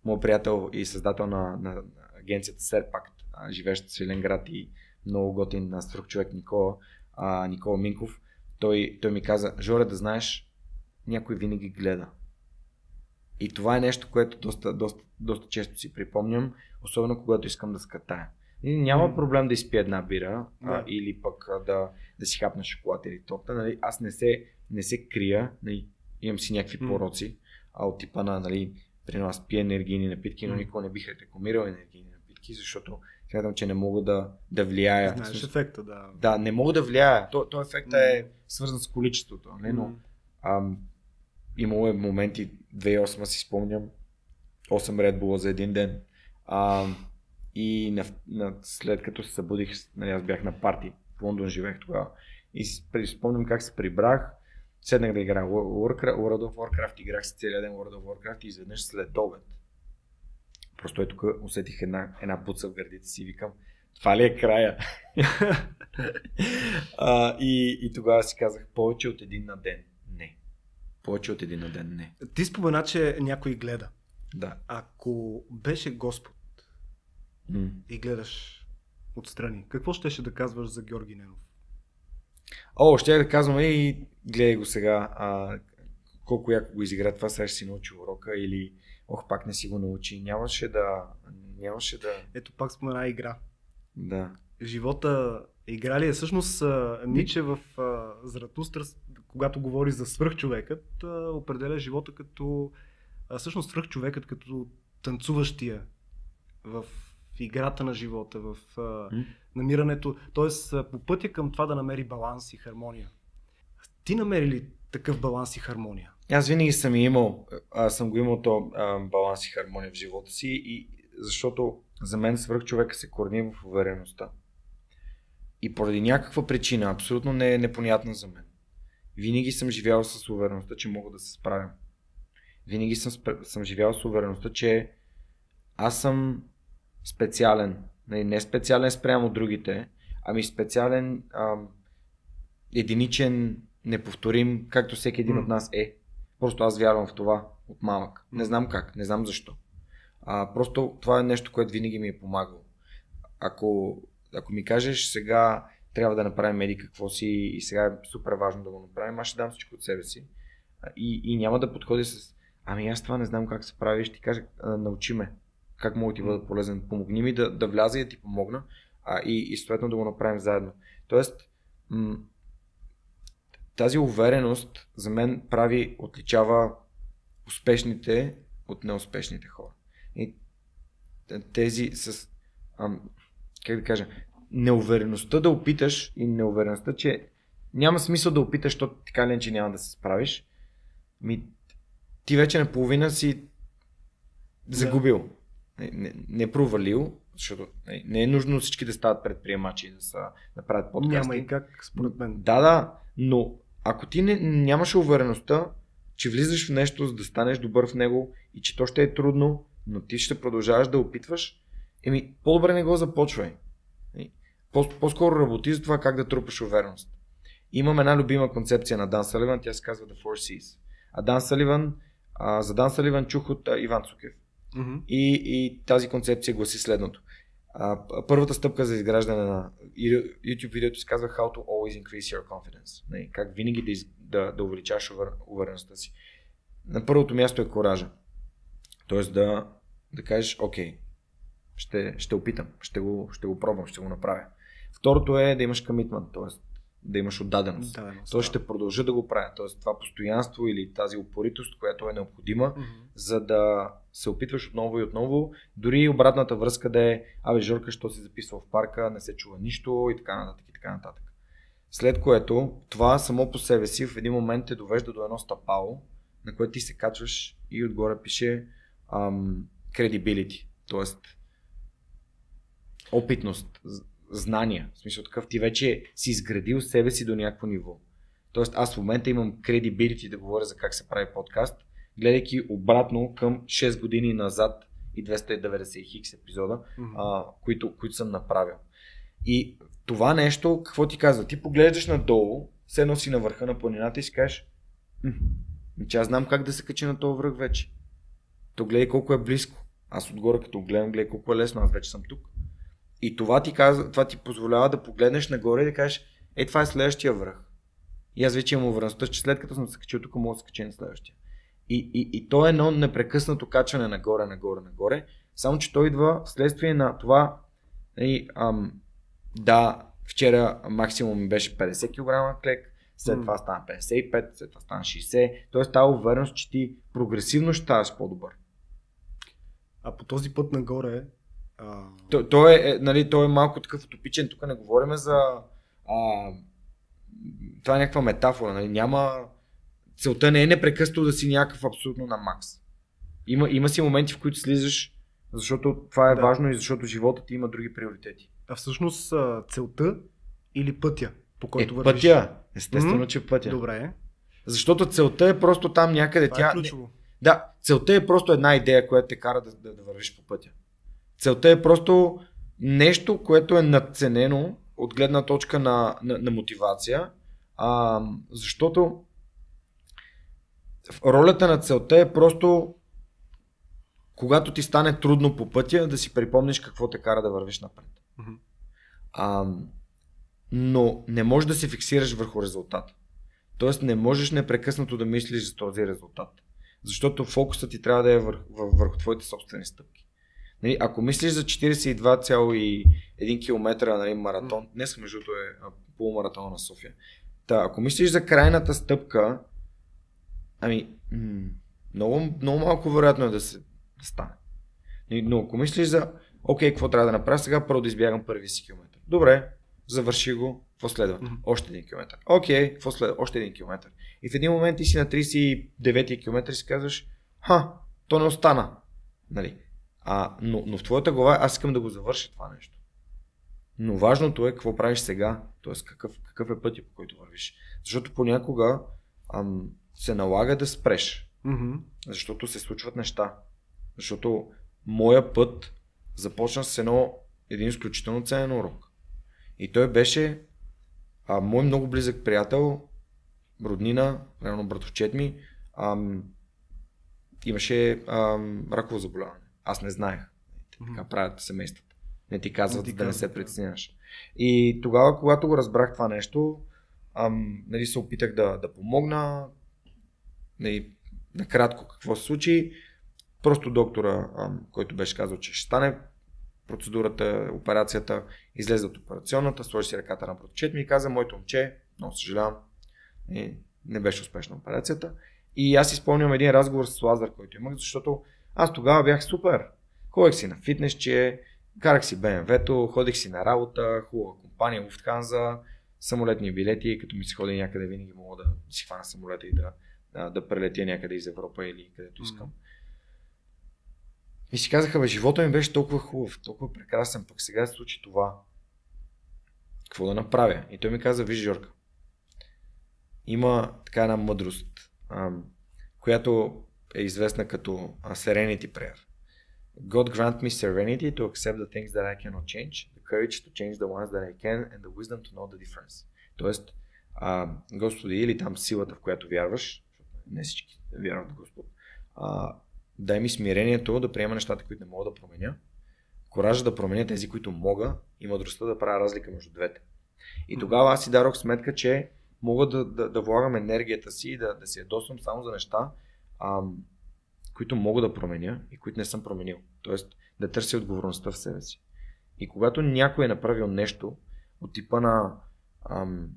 моят приятел и създател на, на, на агенцията Серпакт, живеещ в Свиленград и много готин на човек Никола, а, Никола Минков, той, той ми каза, Жоре, да знаеш, някой винаги гледа. И това е нещо, което доста, доста, доста често си припомням, особено когато искам да скатая. Няма проблем да изпия една бира а, Да. или пък а, да, да си хапна шоколад или торта. Нали? Аз не се, не се крия, нали? имам си някакви пороци, а от типа на, нали, при нас пия енергийни напитки, но М. никога не бих рекламирал енергийни напитки, защото смятам, че не мога да, да влияя. Знаеш ефекта, да. да, не мога да влияя. То, то ефект М. е свързан с количеството, нали? но ам, имало е моменти, 2008 си спомням, 8 Red Bull за един ден. Ам, и на, на, след като се събудих, нали, аз бях на парти, в Лондон живеех тогава. И си спомням как се прибрах, седнах да играя World of Warcraft, играх си целия ден World of Warcraft и изведнъж след обед. Просто е тук усетих една, една буца в гърдите си и викам, това ли е края? а, и, и тогава си казах, повече от един на ден. Не. Повече от един на ден. Не. Ти спомена, че някой гледа. Да. Ако беше Господ М. и гледаш отстрани, какво щеше да казваш за Георги Ненов? О, ще я да казвам и гледай го сега. А, колко яко го изигра това, сега ще си научи урока или ох, пак не си го научи. Нямаше да... Нямаше да... Ето пак спомена игра. Да. Живота игра ли е? Всъщност Ниче в Заратустра, когато говори за свръхчовекът, определя живота като всъщност свръхчовекът като танцуващия в играта на живота, в намирането, т.е. по пътя към това да намери баланс и хармония. Ти намери ли такъв баланс и хармония? Аз винаги съм имал, аз съм го имал то а, баланс и хармония в живота си и защото за мен свръх човека се корени в увереността. И поради някаква причина, абсолютно не е непонятна за мен, винаги съм живял с увереността, че мога да се справям. винаги съм, съм живял с увереността, че аз съм специален. Не, не специален спрямо другите, ами специален, ам, единичен, неповторим, както всеки един от нас е. Просто аз вярвам в това от малък. Не знам как, не знам защо. А, просто това е нещо, което винаги ми е помагало. Ако, ако ми кажеш сега трябва да направим еди какво си и сега е супер важно да го направим, аз ще дам всичко от себе си. И, и няма да подходи с ами аз това не знам как се прави, ще ти кажа, научи ме. Как мога да ти бъда полезен? Помогни ми да, да вляза и да ти помогна а, и, и съответно да го направим заедно. Тоест, м- тази увереност за мен прави, отличава успешните от неуспешните хора. И тези с, ам, как да кажа, неувереността да опиташ и неувереността, че няма смисъл да опиташ, защото така или иначе няма да се справиш, ми, ти вече наполовина си загубил. Не, не, не провалил, защото не, не е нужно всички да стават предприемачи и да, са, да правят подкасти. Няма и как, според мен. Да, да, но ако ти не, нямаш увереността, че влизаш в нещо, за да станеш добър в него и че то ще е трудно, но ти ще продължаваш да опитваш, еми, по-добре не го започвай. И По- по-скоро работи за това как да трупаш увереност. Имам една любима концепция на Дан Саливан, тя се казва The Four Cs. А Дан Саливан, а, за Дан Саливан чух от а, Иван Цукев. Мгм. И, и тази концепция гласи следното. А, първата стъпка за изграждане на YouTube видеото се казва How to always increase your confidence. Не, как винаги да, из, да, да увеличаваш увер, увереността си. На първото място е коража. Тоест да, да кажеш, окей, ще, ще опитам, ще го, ще го пробвам, ще го направя. Второто е да имаш commitment, т.е. да имаш отдаденост. Да, То ще продължа да го правя. Тоест това постоянство или тази упоритост, която е необходима, Мгм. за да се опитваш отново и отново. Дори и обратната връзка да е, абе Жорка, що си записал в парка, не се чува нищо и така нататък и така нататък. След което това само по себе си в един момент те довежда до едно стъпало, на което ти се качваш и отгоре пише ам, credibility, т.е. опитност, знания. В смисъл такъв ти вече си изградил себе си до някакво ниво. Тоест аз в момента имам credibility да говоря за как се прави подкаст, гледайки обратно към 6 години назад и 290 хикс епизода, Мгм. а, които, които съм направил. И това нещо, какво ти казва? Ти поглеждаш надолу, все едно си на върха на планината и си кажеш, «М, ми, че аз знам как да се кача на този връх вече. То гледай колко е близко. Аз отгоре като гледам, гледай колко е лесно, аз вече съм тук. И това ти, казва, това ти позволява да погледнеш нагоре и да кажеш, е това е следващия връх. И аз вече имам увереността, че след като съм се качил тук, мога да се кача на следващия. И, и, и то е едно непрекъснато качване нагоре, нагоре, нагоре. Само, че той идва вследствие на това, нали, ам, да, вчера максимум беше 50 кг клек, след това стана 55, след това стана 60. Тоест тази увереност, че ти прогресивно ще ставаш по-добър. А по този път нагоре. А... То, той, е, е, нали, той е малко такъв утопичен, тук не говорим за... А, това е някаква метафора, нали? няма... Целта не е непрекъснато да си някакъв абсолютно на макс. Има, има си моменти, в които слизаш, защото това е Да. важно и защото живота ти има други приоритети. а всъщност целта или пътя, по който е, вървиш? пътя. Естествено, Мгм. че пътя. Добре. Защото целта е просто там някъде. Това тя, е ключово. Да, целта е просто една идея, която те кара да, да, да вървиш по пътя. Целта е просто нещо, което е надценено от гледна точка на, на, на мотивация, а, защото ролята на целта е просто когато ти стане трудно по пътя, да си припомниш какво те кара да вървиш напред. Мгм. А, но не можеш да се фиксираш върху резултата. Тоест не можеш непрекъснато да мислиш за този резултат. Защото фокусът ти трябва да е върху, върху твоите собствени стъпки. Нали, ако мислиш за 42,1 км нали, маратон, днес между другото е полумаратона на София. Та, ако мислиш за крайната стъпка, ами, много, много малко вероятно е да се да стане. Нали, Но ако мислиш за, окей, какво трябва да направя сега, първо да избягам първи си километър. Добре, завърши го, какво следва? Още един километър. Окей, какво следва? Още един километър. И в един момент ти си на 39 километър и си казваш, ха, то не остана. Нали? А, но, но в твоята глава аз искам да го завърша това нещо. Но важното е какво правиш сега, т.е. Какъв, какъв е пътя, по който вървиш. Защото понякога ам, се налага да спреш. Мгм. Защото се случват неща. Защото моя път започна с едно, един изключително ценен урок. И той беше а, мой много близък приятел, роднина, реално братовчет ми, ам, имаше ам, раково заболяване. Аз не знаех. Така правят семействата. Не ти казват, Не ти да не казват, се да. притесняваш. И тогава, когато го разбрах това нещо, ам, нали, се опитах да, да помогна. Нали, накратко какво се случи. Просто доктора, ам, който беше казал, че ще стане процедурата, операцията, излезе от операционната, сложи си ръката на братовчет ми и каза, моето момче, много съжалявам, и не беше успешна операцията. И аз изпълням един разговор с Лазар, който имах, защото аз тогава бях супер. Ходех си на фитнес, че карах си БМВ-то, ходих си на работа, хубава компания, Lufthansa, самолетни билети, като ми се ходи някъде, винаги мога да си хвана самолета и да, да, да прелетя някъде из Европа или където искам. И си казаха, бе, живота ми беше толкова хубав, толкова прекрасен, пък сега се случи това. Какво да направя? И той ми каза, виж, Жорка, има така една мъдрост, която е известна като Serenity Prayer. God grant me serenity to accept the things that I cannot change, the courage to change the ones that I can, and the wisdom to know the difference. Тоест, а, Господи, или там силата, в която вярваш, не всички вярват в Господ, а, дай ми смирението да приема нещата, които не мога да променя, коража да променя тези, които мога и мъдростта да правя разлика между двете. И тогава аз си дадох сметка, че мога да, да, да влагам енергията си и да, да се ядосвам само за неща, ам, които мога да променя и които не съм променил. Тоест да търся отговорността в себе си. И когато някой е направил нещо от типа на ам,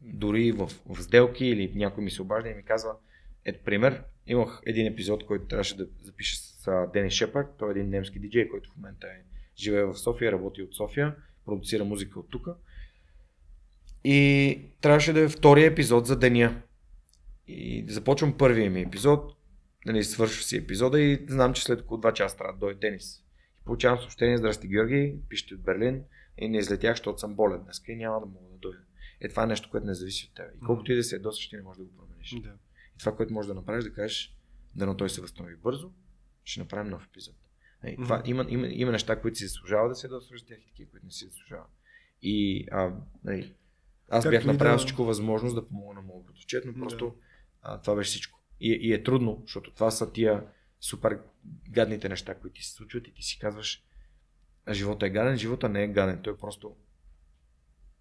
дори в, в сделки или някой ми се обажда и ми казва, ето пример, имах един епизод, който трябваше да запиша с а, Денис Шепард, той е един немски диджей, който в момента е, живее в София, работи от София, продуцира музика от тук. И трябваше да е втория епизод за деня. И започвам първия ми епизод, нали, свършва си епизода и знам, че след около 2 часа трябва да дойде Денис. И получавам съобщение, здрасти Георги, пишете от Берлин и не излетях, защото съм болен днес и няма да мога да дойда. Е, това е нещо, което не зависи от теб. И колкото и да се ядосаш, ти не можеш да го промениш. Да. И това, което можеш да направиш, да кажеш, дано той се възстанови бързо, ще направим нов епизод. Е, това, Мгм. има, има, има неща, които си заслужава да се тях и такива, които не си заслужава. И а, нали, аз Както бях направил да- всичко възможност да помогна на моят братовчет, но Да. просто а, това беше всичко. И, и е трудно, защото това са тия супер гадните неща, които ти се случват и ти си казваш, живота е гаден, живота не е гаден, той просто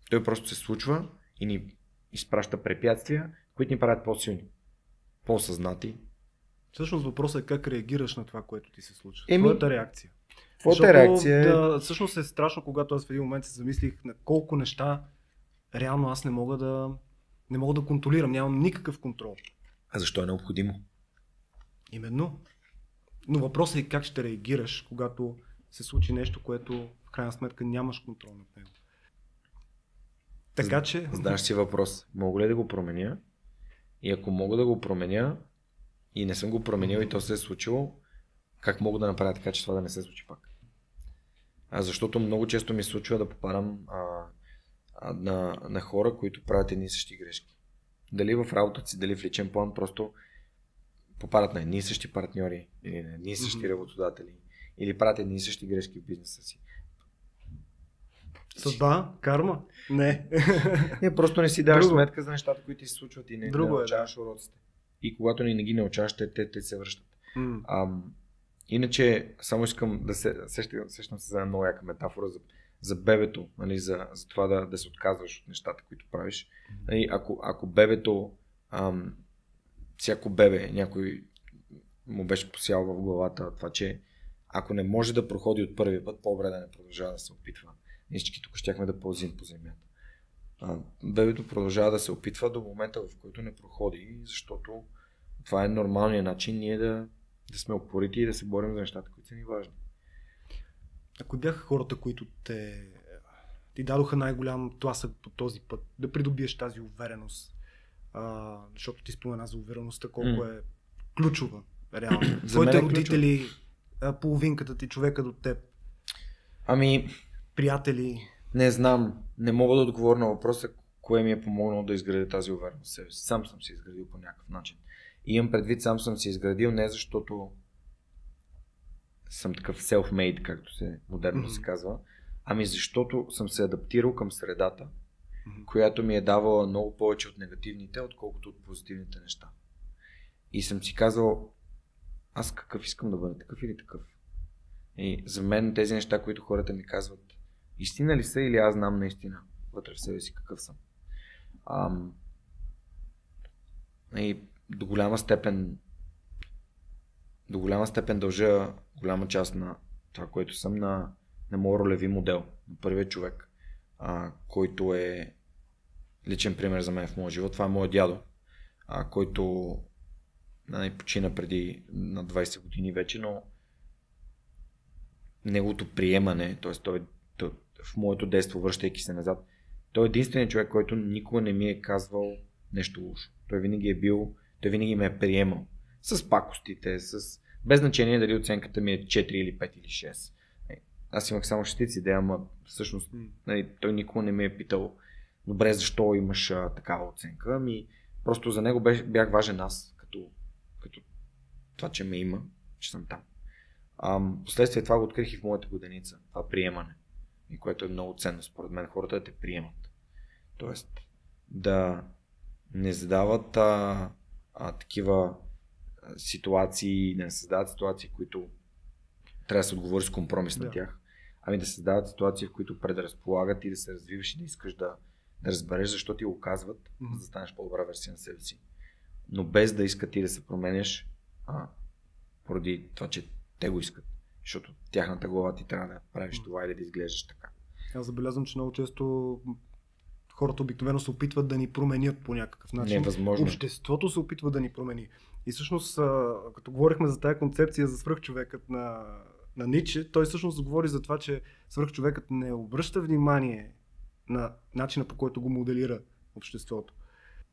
той просто се случва и ни изпраща препятствия, които ни правят по-силни, по-осъзнати. Всъщност въпросът е как реагираш на това, което ти се случва. Еми, Твоята реакция. Твоята реакция е... да, всъщност е страшно, когато аз в един момент се замислих на колко неща реално аз не мога да не мога да контролирам, нямам никакъв контрол. А защо е необходимо? Именно. Но въпросът е как ще реагираш, когато се случи нещо, което в крайна сметка нямаш контрол над него. Така че... Задаш си въпрос. Мога ли да го променя? И ако мога да го променя и не съм го променил и то се е случило, как мога да направя така, че това да не се случи пак? А защото много често ми случва да попадам а, на, на хора, които правят едни и същи грешки. Дали в работата си, дали в личен план, просто попадат на едни и същи партньори или на едни и същи Мгм. работодатели или правят едни и същи грешки в бизнеса си. Съдба? Карма? Не. Не, просто не си даваш Друго. сметка за нещата, които ти се случват и не, Друго не е, да. научаваш уроците. И когато ни не ги научаваш, те, те, те се връщат. М. Ам, иначе, само искам да се сещам, сещам се за една много яка метафора за, за бебето, нали, за, за това да, да се отказваш от нещата, които правиш. Нали, ако, ако бебето, ам, всяко бебе, някой му беше посял в главата това, че ако не може да проходи от първия път, по-добре да не продължава да се опитва. Ние всички тук щяхме да пълзим по земята. А, бебето продължава да се опитва до момента, в който не проходи, защото това е нормалният начин ние да, да сме упорити и да се борим за нещата, които са ни важни. А кои бяха хората, които те ти дадоха най-голям тласък по този път, да придобиеш тази увереност? А, защото ти спомена за увереността, колко М. е ключова, реално. Твоите е ключова. родители, а, половинката ти, човека до теб, Ами, приятели. не знам, не мога да отговоря на въпроса, кое ми е помогнало да изградя тази увереност си. Сам съм се изградил по някакъв начин. И имам предвид, сам съм се изградил не защото съм такъв self-made, както се модерно mm-hmm. се казва, ами защото съм се адаптирал към средата, mm-hmm. която ми е давала много повече от негативните, отколкото от позитивните неща. И съм си казал, аз какъв искам да бъда, такъв или такъв. И за мен тези неща, които хората ми казват, истина ли са или аз знам наистина вътре в себе си какъв съм. Ам, и до голяма степен до голяма степен дължа голяма част на това, което съм на, на моят ролеви модел, на първият човек, а, който е личен пример за мен в моя живот. Това е моят дядо, а, който нали, почина преди на 20 години вече, но неговото приемане, т.е. Той, той, в моето детство, връщайки се назад, той е единственият човек, който никога не ми е казвал нещо лошо. Той винаги е бил, той винаги ме е приемал. С пакостите, с... без значение дали оценката ми е 4 или 5 или 6. Е, аз имах само шестици, да, ама всъщност нали, той никога не ме е питал добре, защо имаш а, такава оценка. Ами, просто за него бях, бях важен аз, като, като това, че ме има, че съм там. Ам, последствие това го открих и в моята годеница, това приемане. И което е много ценно според мен, хората да те приемат. Тоест, да не задават а, а, такива ситуации, не създават ситуации, които трябва да се отговори с компромис да. на тях, ами да създават ситуации, в които предразполагат и да се развиваш и да искаш да, да разбереш защо ти го казват, mm-hmm. за да станеш по-добра версия на себе си. Но без да искат ти да се променеш, а, поради това, че те го искат. Защото тяхната глава ти трябва да правиш mm-hmm. това или да изглеждаш така. Аз забелязвам, че много често хората обикновено се опитват да ни променят по някакъв начин. Невъзможно. Обществото се опитва да ни промени. И всъщност, като говорихме за тази концепция за свръхчовекът на, на Ниче, той всъщност говори за това, че свръхчовекът не обръща внимание на начина по който го моделира обществото.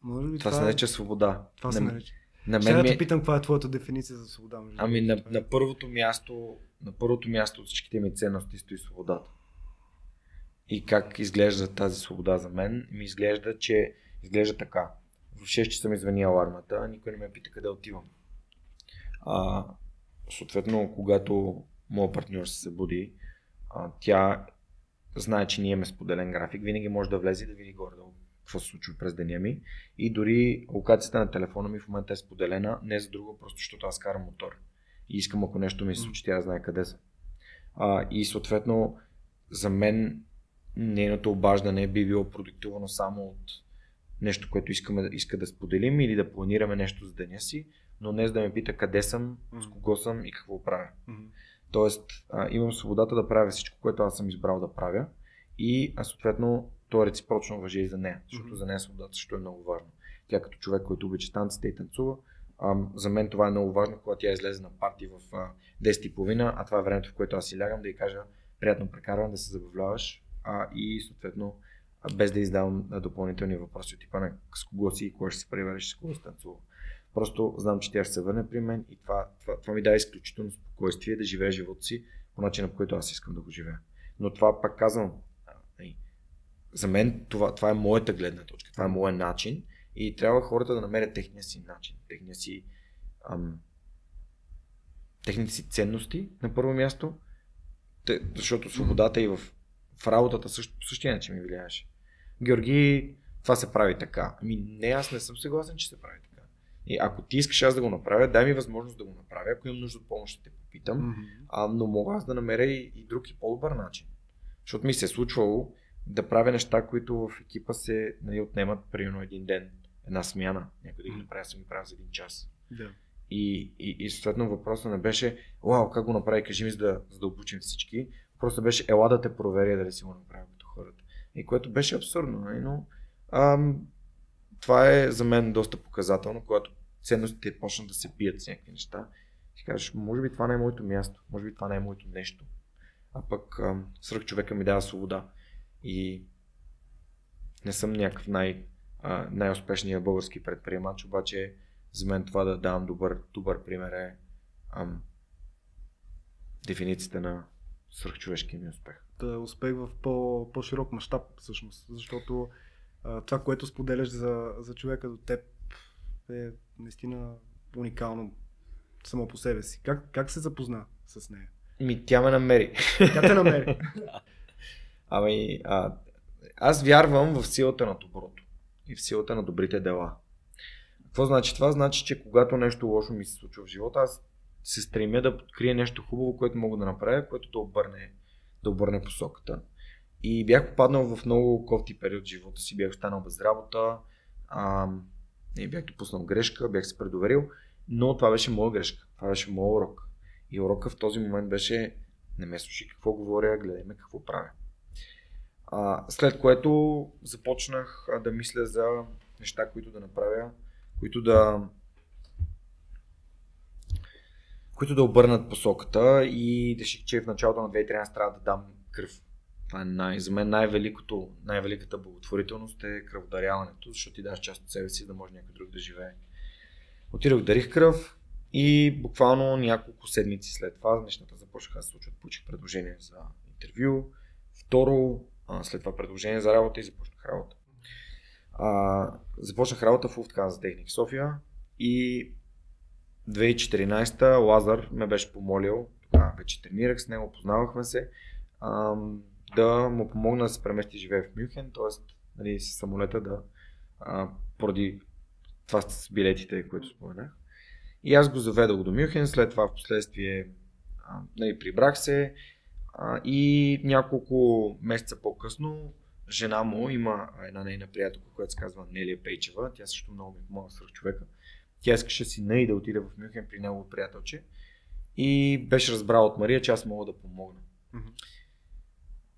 Може би това, това се нарича свобода. Това се нарича. На мен Сега ми... те питам каква е твоята дефиниция за свобода. Ами на, на, първото място, на първото място от всичките ми ценности стои свободата. И как изглежда тази свобода за мен? Ми изглежда, че изглежда така. В 6 часа ми звъни алармата, никой не ме пита къде отивам. А, съответно, когато моят партньор се събуди, а, тя знае, че ние имаме споделен график, винаги може да влезе и да види горе какво се случва през деня ми. И дори локацията на телефона ми в момента е споделена, не за друго, просто защото аз карам мотор. И искам, ако нещо ми се случи, тя знае къде съм. И съответно, за мен нейното обаждане би било продиктувано само от нещо, което искаме, иска да споделим или да планираме нещо за деня си, но не за да ме пита къде съм, mm-hmm. с кого съм и какво правя. Mm-hmm. Тоест, а, имам свободата да правя всичко, което аз съм избрал да правя и а, съответно то е реципрочно въжи и за нея, защото mm-hmm. за нея свободата също е много важно. Тя като човек, който обича танците и танцува, а, за мен това е много важно, когато тя излезе на парти в а, 10.30, а това е времето, в което аз си лягам да й кажа приятно прекарване, да се забавляваш а, и съответно без да издавам допълнителни въпроси от типа на с кого си, кога ще се превариш, с кого ще танцува. Просто знам, че тя ще се върне при мен и това, това, това ми дава изключително спокойствие да живея живота си по начина, по който аз искам да го живея. Но това пак казвам, за мен това, това е моята гледна точка, това е моят начин и трябва хората да намерят техния си начин, техния си, ам, техните си ценности на първо място, защото свободата и в, в работата също, по същия начин ми влияеше. Георги, това се прави така. Ами не, аз не съм съгласен, че се прави така. И ако ти искаш аз да го направя, дай ми възможност да го направя. Ако имам нужда от помощ, ще те попитам. Mm-hmm. А, но мога аз да намеря и, и друг и по-добър начин. Защото ми се е случвало да правя неща, които в екипа се нали, отнемат примерно един ден, една смяна. Някой да ги направя, съм ги правя за един час. Да. И, и, и съответно въпросът не беше, вау, как го направи, кажи ми, за да, за да всички. Просто беше, ела да те проверя дали си го направил като хората. И което беше абсурдно, нали? но ам, това е за мен доста показателно, когато ценностите почнат да се бият с някакви неща. Ти кажеш, може би това не е моето място, може би това не е моето нещо. А пък ам, свръх човека ми дава свобода. И не съм някакъв най, а, най-успешният български предприемач, обаче за мен това да давам добър, добър пример е ам, дефиницията на свръхчовешкия ми успех. Да, успех в по, по-широк мащаб всъщност, защото а, това, което споделяш за, за човека до теб е наистина уникално само по себе си. Как, как се запозна с нея? Ми, тя ме намери. Тя те намери. ами, а, аз вярвам в силата на доброто и в силата на добрите дела. Какво значи това? Значи, че когато нещо лошо ми се случва в живота, аз се стремя да открия нещо хубаво, което мога да направя, което да обърне, да обърне посоката. И бях попаднал в много кофти период в живота си, бях останал без работа, а, не бях допуснал грешка, бях се предоверил, но това беше моя грешка, това беше моят урок. И урока в този момент беше не ме слушай какво говоря, гледай ме какво правя. А, след което започнах да мисля за неща, които да направя, които да които да обърнат посоката и реших, че в началото на 2013 трябва да дам кръв. Това е най- за мен най-великото, най-великата благотворителност е кръводаряването, защото ти даш част от себе си, да може някой друг да живее. Отидох, дарих кръв и буквално няколко седмици след това нещата започнаха да се случват. Получих предложение за интервю. Второ, след това предложение за работа и започнах работа. А, започнах работа в Lufthansa Техник София и 2014 Лазар ме беше помолил, тогава вече тренирах с него, познавахме се, да му помогна да се премести живее в Мюнхен, т.е. Нали, с самолета да поради това с билетите, които споменах. И аз го заведох до Мюнхен, след това в последствие нали, прибрах се и няколко месеца по-късно жена му има една нейна приятелка, която се казва Нелия Пейчева. Тя също много ми помага свърх човека. Тя искаше сина и да отиде в Мюнхен при негово приятелче. И беше разбрал от Мария, че аз мога да помогна. Mm-hmm.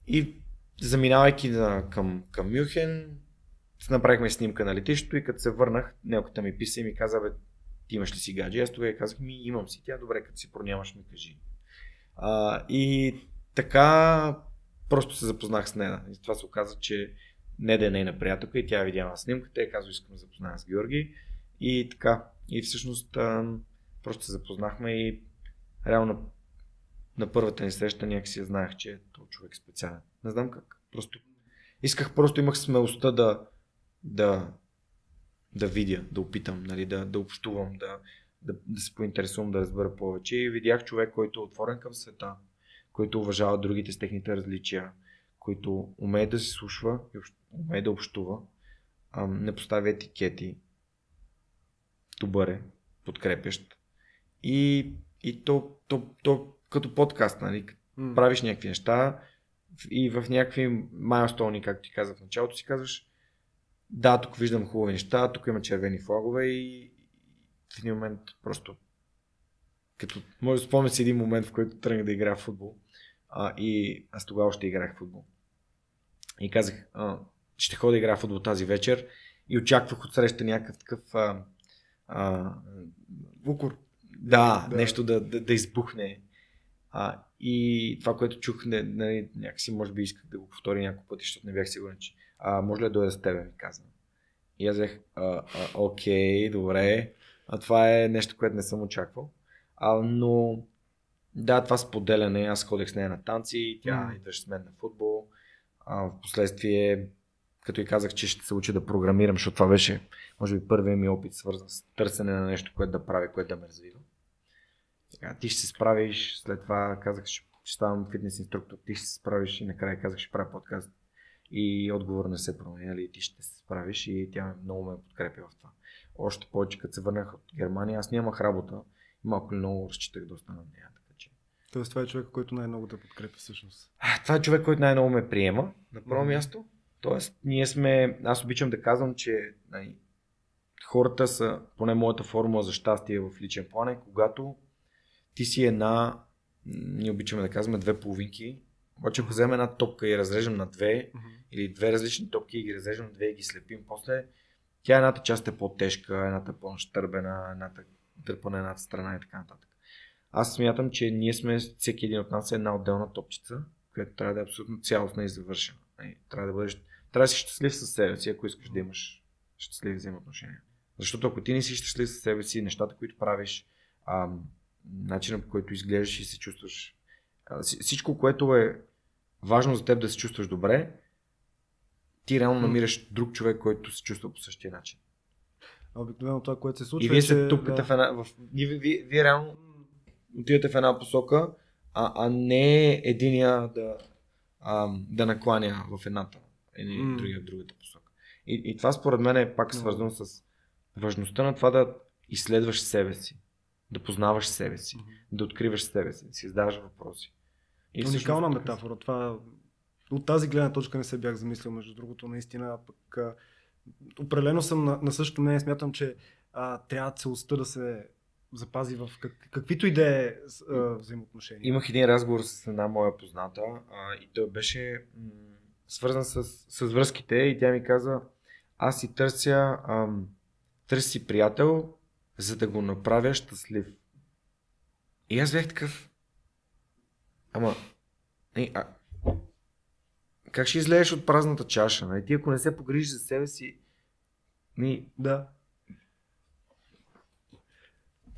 И заминавайки на, към, към Мюнхен, направихме снимка на летището и като се върнах, някой ми писа и ми каза, бе, ти имаш ли си гадже? Аз тогава казах ми, имам си. Тя, добре, като си пронямаш, ми кажи. А, и така просто се запознах с нея. И това се оказа, че не да е нейна приятелка и тя е видяла снимката и казва, искам да запозная с Георги. И така. И всъщност а, просто се запознахме и реално на първата ни среща някакси знаех, че е този човек специален. Не знам как. Просто исках, просто имах смелостта да, да, да видя, да опитам, нали, да, да общувам, да, да, да се поинтересувам, да разбера повече. И видях човек, който е отворен към света, който уважава другите с техните различия, който умее да се слушва и умее да общува, не поставя етикети, добър е, подкрепящ. И, и то, то, то, като подкаст, нали, mm. правиш някакви неща и в някакви майлстони, както ти казах в началото, си казваш, да, тук виждам хубави неща, тук има червени флагове и в един момент просто като може да спомня си един момент, в който тръгнах да играя в футбол. А, и аз тогава още играх в футбол. И казах, а, ще ходя да играя в футбол тази вечер и очаквах от среща някакъв такъв а, а, Укор. Да, да, нещо да, да, да избухне. А, и това, което чух, не, не, някакси може би исках да го повтори няколко пъти, защото не бях сигурен, че а, може ли да дойда с тебе, ми каза. И аз а, а, окей, добре, а това е нещо, което не съм очаквал. А, но да, това споделяне, аз ходех с нея на танци, тя mm. идваше с мен на футбол. А, в последствие, като и казах, че ще се уча да програмирам, защото това беше, може би, първият ми опит, свързан с търсене на нещо, което да прави, което да ме развива. Сега, ти ще се справиш, след това казах, ще, ще ставам фитнес инструктор, ти ще се справиш и накрая казах, ще правя подкаст. И отговор не се променя, нали? ти ще се справиш и тя много ме подкрепя в това. Още повече, като се върнах от Германия, аз нямах работа и малко много разчитах да остана на нея. Така че... Тоест това е човек, който най-много да подкрепя всъщност. А, това е човек, който най-много ме приема на първо mm-hmm. място. Тоест, ние сме, аз обичам да казвам, че най- хората са, поне моята формула за щастие в личен план е, когато ти си една, ние обичаме да казваме две половинки, обаче ако вземем една топка и разрежем на две, mm-hmm. или две различни топки и ги разрежем на две и ги слепим, после тя едната част е по-тежка, едната е по-щърбена, едната дърпа на едната страна и така нататък. Аз смятам, че ние сме, всеки един от нас е една отделна топчица, която трябва да е абсолютно цялостна и завършена. Трябва да бъдеш, трябва да си щастлив със себе си, ако искаш да имаш щастливи взаимоотношения. Защото ако ти не си щастлив със себе си, нещата, които правиш, а, начинът по който изглеждаш и се чувстваш, а, всичко, което е важно за теб да се чувстваш добре, ти реално намираш друг човек, който се чувства по същия начин. Обикновено това, което се случва. И вие е, се че, тупкате да. в една... В... Вие, вие, вие реално отивате в една посока, а, а не единия да, а, да накланя в едната или М. другия в другата посока. И, и това според мен е пак свързано с важността на това да изследваш себе си, да познаваш себе си, Мгм. да откриваш себе си, да си задаваш въпроси. И всъщност Уникална метафора. Това, от тази гледна точка не се бях замислил, между другото, наистина. Пък, а, определено съм на, на същото мнение. Смятам, че а, трябва целостта да се запази в как, каквито и да е взаимоотношения. Имах един разговор с една моя позната а, и той беше м- свързан с, с връзките и тя ми каза, аз си търся, ам, търся си приятел, за да го направя щастлив. И аз бях такъв. Ама, не, а, как ще излезеш от празната чаша? Нали? Ти ако не се погрижиш за себе си, ми, Да.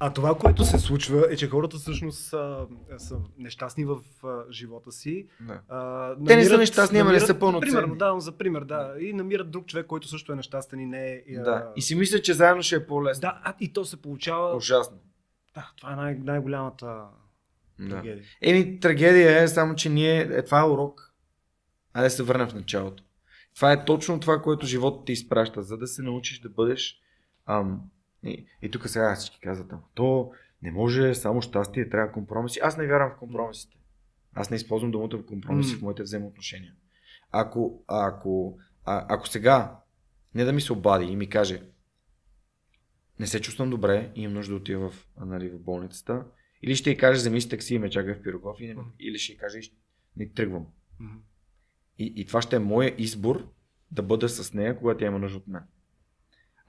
А това, което се случва, е, че хората всъщност са, са нещастни в а, живота си. да. А, Те не са нещастни, ама не са пълноценни. Примерно, давам за пример, да. И намират друг човек, който също е нещастен и не е. а, да. И си мисля, че заедно ще е по-лесно. Да, а, и то се получава. Ужасно. Да, това е най- най-голямата Да. трагедия. Еми, трагедия е само, че ние... Е, това е урок. Айде да се върнем в началото. Това е точно това, което животът ти изпраща, за да се научиш да бъдеш... Ам, и, и тук сега всички казват, ама то не може само щастие, трябва компромиси. Аз не вярвам в компромисите. Аз не използвам думата в компромиси М. в моите взаимоотношения. Ако, ако, а, ако сега не да ми се обади и ми каже не се чувствам добре и имам нужда да отида в, нали, в болницата, или ще й каже вземи си такси и ме чакай в Пирогов, и не, Мгм. или ще й каже не тръгвам. Мгм. И, и това ще е моя избор да бъда с нея, когато тя има нужда от мен.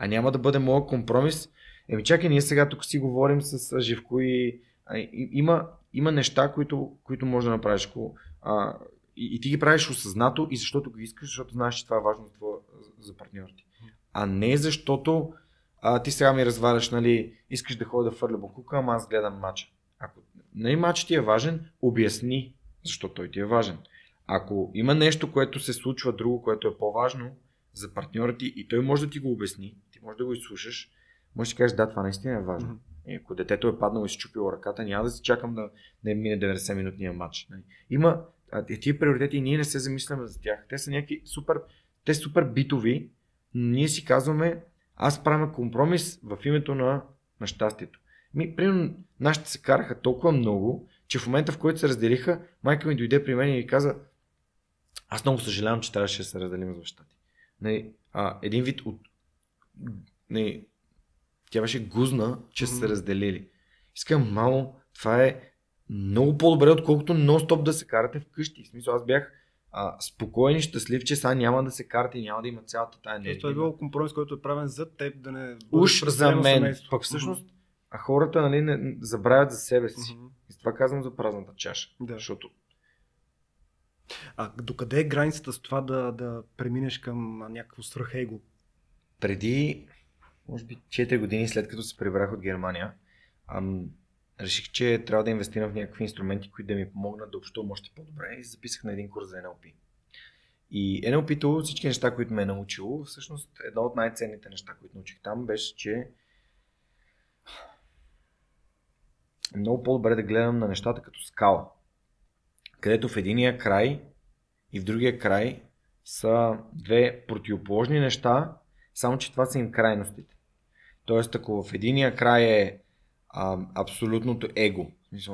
А няма да бъде моят компромис. Еми чакай, ние сега тук си говорим с Живко и, а, и има, има неща, които, които можеш да направиш. Ако, а, и, и ти ги правиш осъзнато и защото го искаш, защото знаеш, че това е важно твоя, за- ти. А не защото а, ти сега ми разваляш, нали, искаш да ходя да фърля букука, ама аз гледам матча. Ако нали, матчът ти е важен, обясни защо той ти е важен. Ако има нещо, което се случва друго, което е по-важно за партньора ти и той може да ти го обясни, ти може да го изслушаш, може да кажеш, да, това наистина е важно. Мгм. И ако детето е паднало и си чупило ръката, няма да си чакам да, да мине 90-минутния матч. нали. Има тия приоритети и ние не се замисляме за тях. Те са някакви супер, те са супер битови, но ние си казваме, аз правя компромис в името на, на щастието. Ми, примерно, нашите се караха толкова много, че в момента в който се разделиха, майка ми дойде при мен и ми каза, аз много съжалявам, че трябваше да се разделим с баща. Нали, а, един вид от... Нали, тя беше гузна, че са се разделили. Искам, мамо, това е много по-добре, отколкото нон-стоп да се карате вкъщи. В смисъл, аз бях а, спокоен и щастлив, че сега няма да се карате и няма да има цялата тая енергия. това е било компромис, който е правен за теб да не Уж за мен. семейство. Пък всъщност, а хората нали, не, забравят за себе си. Мгм. И това казвам за празната чаша. Да. Защото А докъде е границата с това да, да преминеш към някакво свръхего? преди, може би 4 години след като се прибрах от Германия, ам, реших, че трябва да инвестирам в някакви инструменти, които да ми помогнат да общувам още по-добре и записах на един курс за NLP. И NLP-то, всички неща, които ме е научило, всъщност едно от най-ценните неща, които научих там, беше, че е много по-добре да гледам на нещата като скала. Където в единия край и в другия край са две противоположни неща, само че това са им крайностите. Тоест, ако в единия край е а, абсолютното его,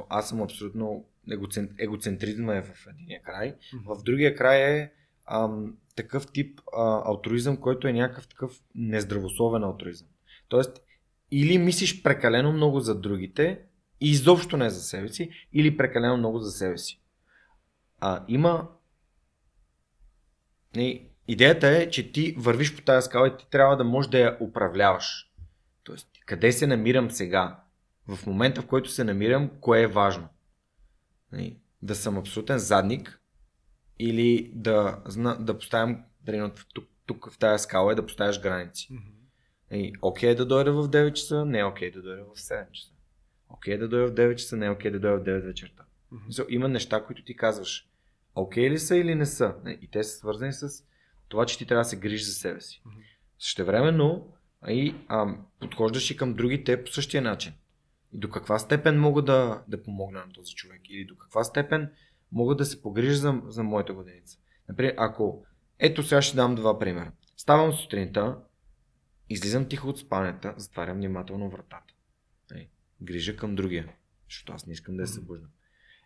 аз съм абсолютно егоцен, егоцентризма е в единия край, в другия край е ам, такъв тип а, алтруизъм, който е някакъв такъв нездравословен алтруизъм. Тоест, или мислиш прекалено много за другите и изобщо не за себе си, или прекалено много за себе си. А, има. Не, идеята е, че ти вървиш по тази скала и ти трябва да можеш да я управляваш. Тоест, къде се намирам сега? В момента, в който се намирам, кое е важно? Не, Да съм абсолютен задник или да, зна- да поставям, примерно, тук, тук в тази скала е да поставяш граници. И, окей да дойда в 9 часа, не е окей да дойда в 7 часа. Окей да дойда в 9 часа, не е окей да дойда в 9 вечерта. Мгм. Мисъл, има неща, които ти казваш. Окей ли са или не са? И те са свързани с това, че ти трябва да се грижиш за себе си. Същевременно, и а, подхождаш и към другите по същия начин. И до каква степен мога да, да помогна на този човек? Или до каква степен мога да се погрижа за, за моята годиница? Например, ако... Ето сега ще дам два примера. Ставам сутринта, излизам тихо от спанята, затварям внимателно вратата. Ей, грижа към другия, защото аз не искам да я събуждам.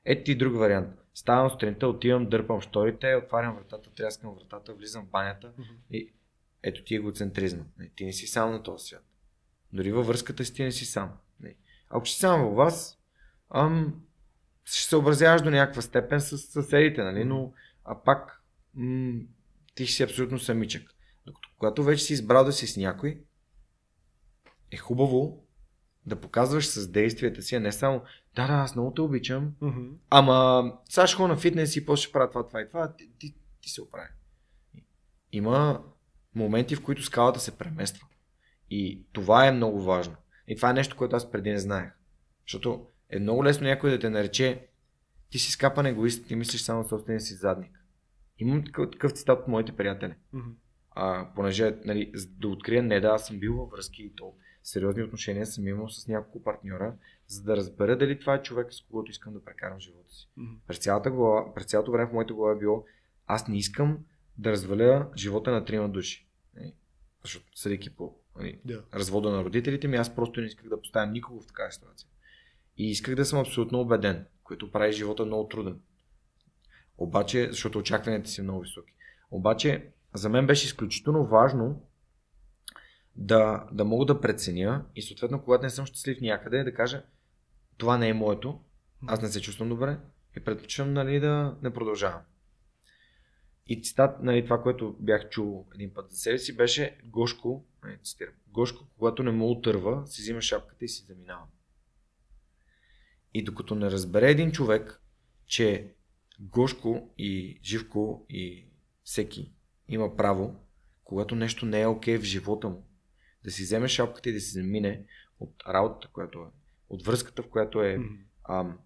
Ето ти друг вариант. Ставам сутринта, отивам, дърпам шторите, отварям вратата, тряскам вратата, влизам в банята и ето ти егоцентризма. Ти не си сам на този свят. Дори във връзката си ти не си сам. Ако ще си сам във вас, ам, ще се образяваш до някаква степен с съседите, нали? но а пак м- ти ще си абсолютно самичък. Докато когато вече си избрал да си с някой, е хубаво да показваш с действията си, а не само да, да, аз много те обичам, Mm-hmm. ама сега ще на фитнес и после ще правя това, това и това, ти, ти, ти се оправи. Има моменти, в които скалата се премества. И това е много важно. И това е нещо, което аз преди не знаех. Защото е много лесно някой да те нарече ти си скапан егоист, ти мислиш само собствения си задник. Имам такъв, такъв цитат от моите приятели. Mm-hmm. А, понеже нали, да открия, не да, аз съм бил във връзки и то сериозни отношения съм имал с няколко партньора, за да разбера дали това е човек, с когото искам да прекарам живота си. Mm-hmm. През, цялата глава, през цялото време в моята глава е било, аз не искам да разваля живота на трима души. Нали, Защото съдейки по нали, Да. развода на родителите ми, аз просто не исках да поставям никого в такава ситуация. И исках да съм абсолютно убеден, което прави живота много труден. Обаче, защото очакванията си много високи. Обаче, за мен беше изключително важно да, да мога да преценя и съответно, когато не съм щастлив някъде, да кажа, това не е моето, аз не се чувствам добре и предпочитам нали, да не продължавам. И цитат, нали, това, което бях чул един път за себе си, беше Гошко, не, цитирам, Гошко, когато не му отърва, си взима шапката и си заминава. И докато не разбере един човек, че Гошко и Живко и всеки има право, когато нещо не е окей в живота му, да си вземе шапката и да си замине от работата, която е, от връзката, в която е ам,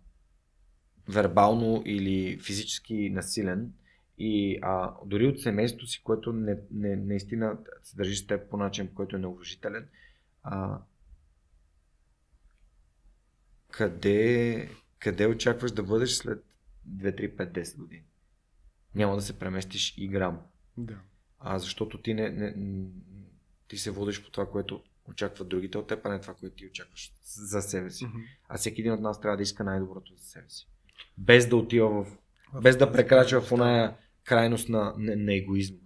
вербално или физически насилен и а, дори от семейството си, което не, не, наистина се държи с теб по начин, който е неуважителен, а, къде, къде очакваш да бъдеш след 2, 3, 5, 10 години? Няма да се преместиш и грам. Да. А защото ти, не, не, ти се водиш по това, което очакват другите от теб, а не това, което ти очакваш за себе си. Mm-hmm. А всеки един от нас трябва да иска най-доброто за себе си. Без да отива в. Без да прекрачва в оная крайност на, на, на егоизма.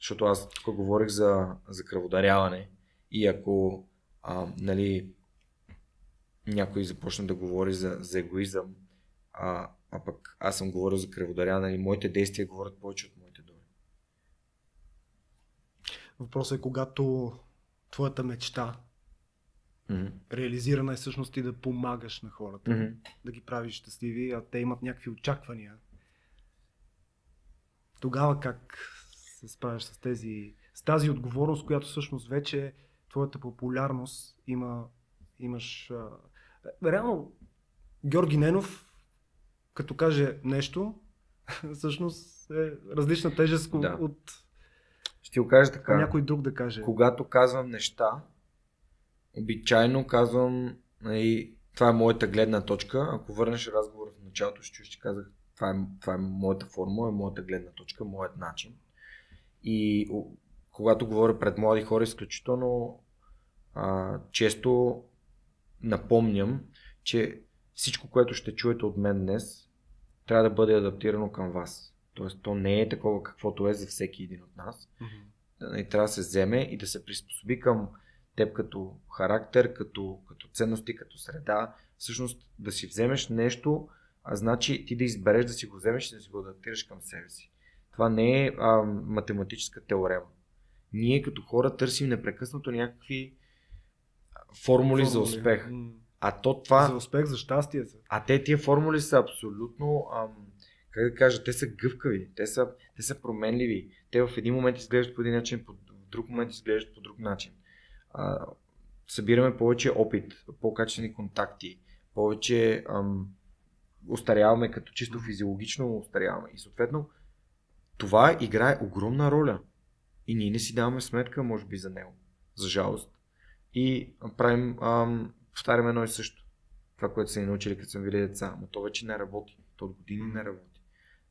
Защото аз тук говорих за, за кръводаряване и ако а, нали, някой започне да говори за, за егоизъм, а, а пък аз съм говорил за кръводаряване и моите действия говорят повече от моите думи. Въпросът е когато твоята мечта Мгм. реализирана е всъщност ти да помагаш на хората, Мгм. да ги правиш щастливи, а те имат някакви очаквания. Тогава как се справяш с тези, с тази отговорност, която всъщност вече твоята популярност има, имаш... Реално, Георги Ненов, като каже нещо, всъщност е различна тежест да. от Ще ти го кажа така. някой друг да каже. когато казвам неща, обичайно казвам, нали, това е моята гледна точка. Ако върнеш разговора в началото, ще чуеш, че казах, това е, това е моята формула, е моята гледна точка, моят начин. И когато говоря пред млади хора, изключително а, често напомням, че всичко, което ще чуете от мен днес, трябва да бъде адаптирано към вас. Тоест, то не е такова каквото е за всеки един от нас и трябва да се вземе и да се приспособи към теб като характер, като, като ценности, като среда. Всъщност да си вземеш нещо, а значи ти да избереш да си го вземеш и да си го адаптираш към себе си. Това не е а, математическа теорема. Ние като хора търсим непрекъснато някакви а, формули, за успех. А то това... За успех, за щастие. А те тия формули са абсолютно, ам, как да кажа, те са гъвкави, те са, те са променливи. Те в един момент изглеждат по един начин, в друг момент изглеждат по друг начин. А, събираме повече опит, по-качествени контакти, повече ам, устаряваме като чисто физиологично устаряваме. И съответно това играе огромна роля. И ние не си даваме сметка, може би, за него. За жалост. и правим, ам, повтаряме едно и също. Това, което са ни научили, като съм били деца. Но то вече не работи. То от години не работи.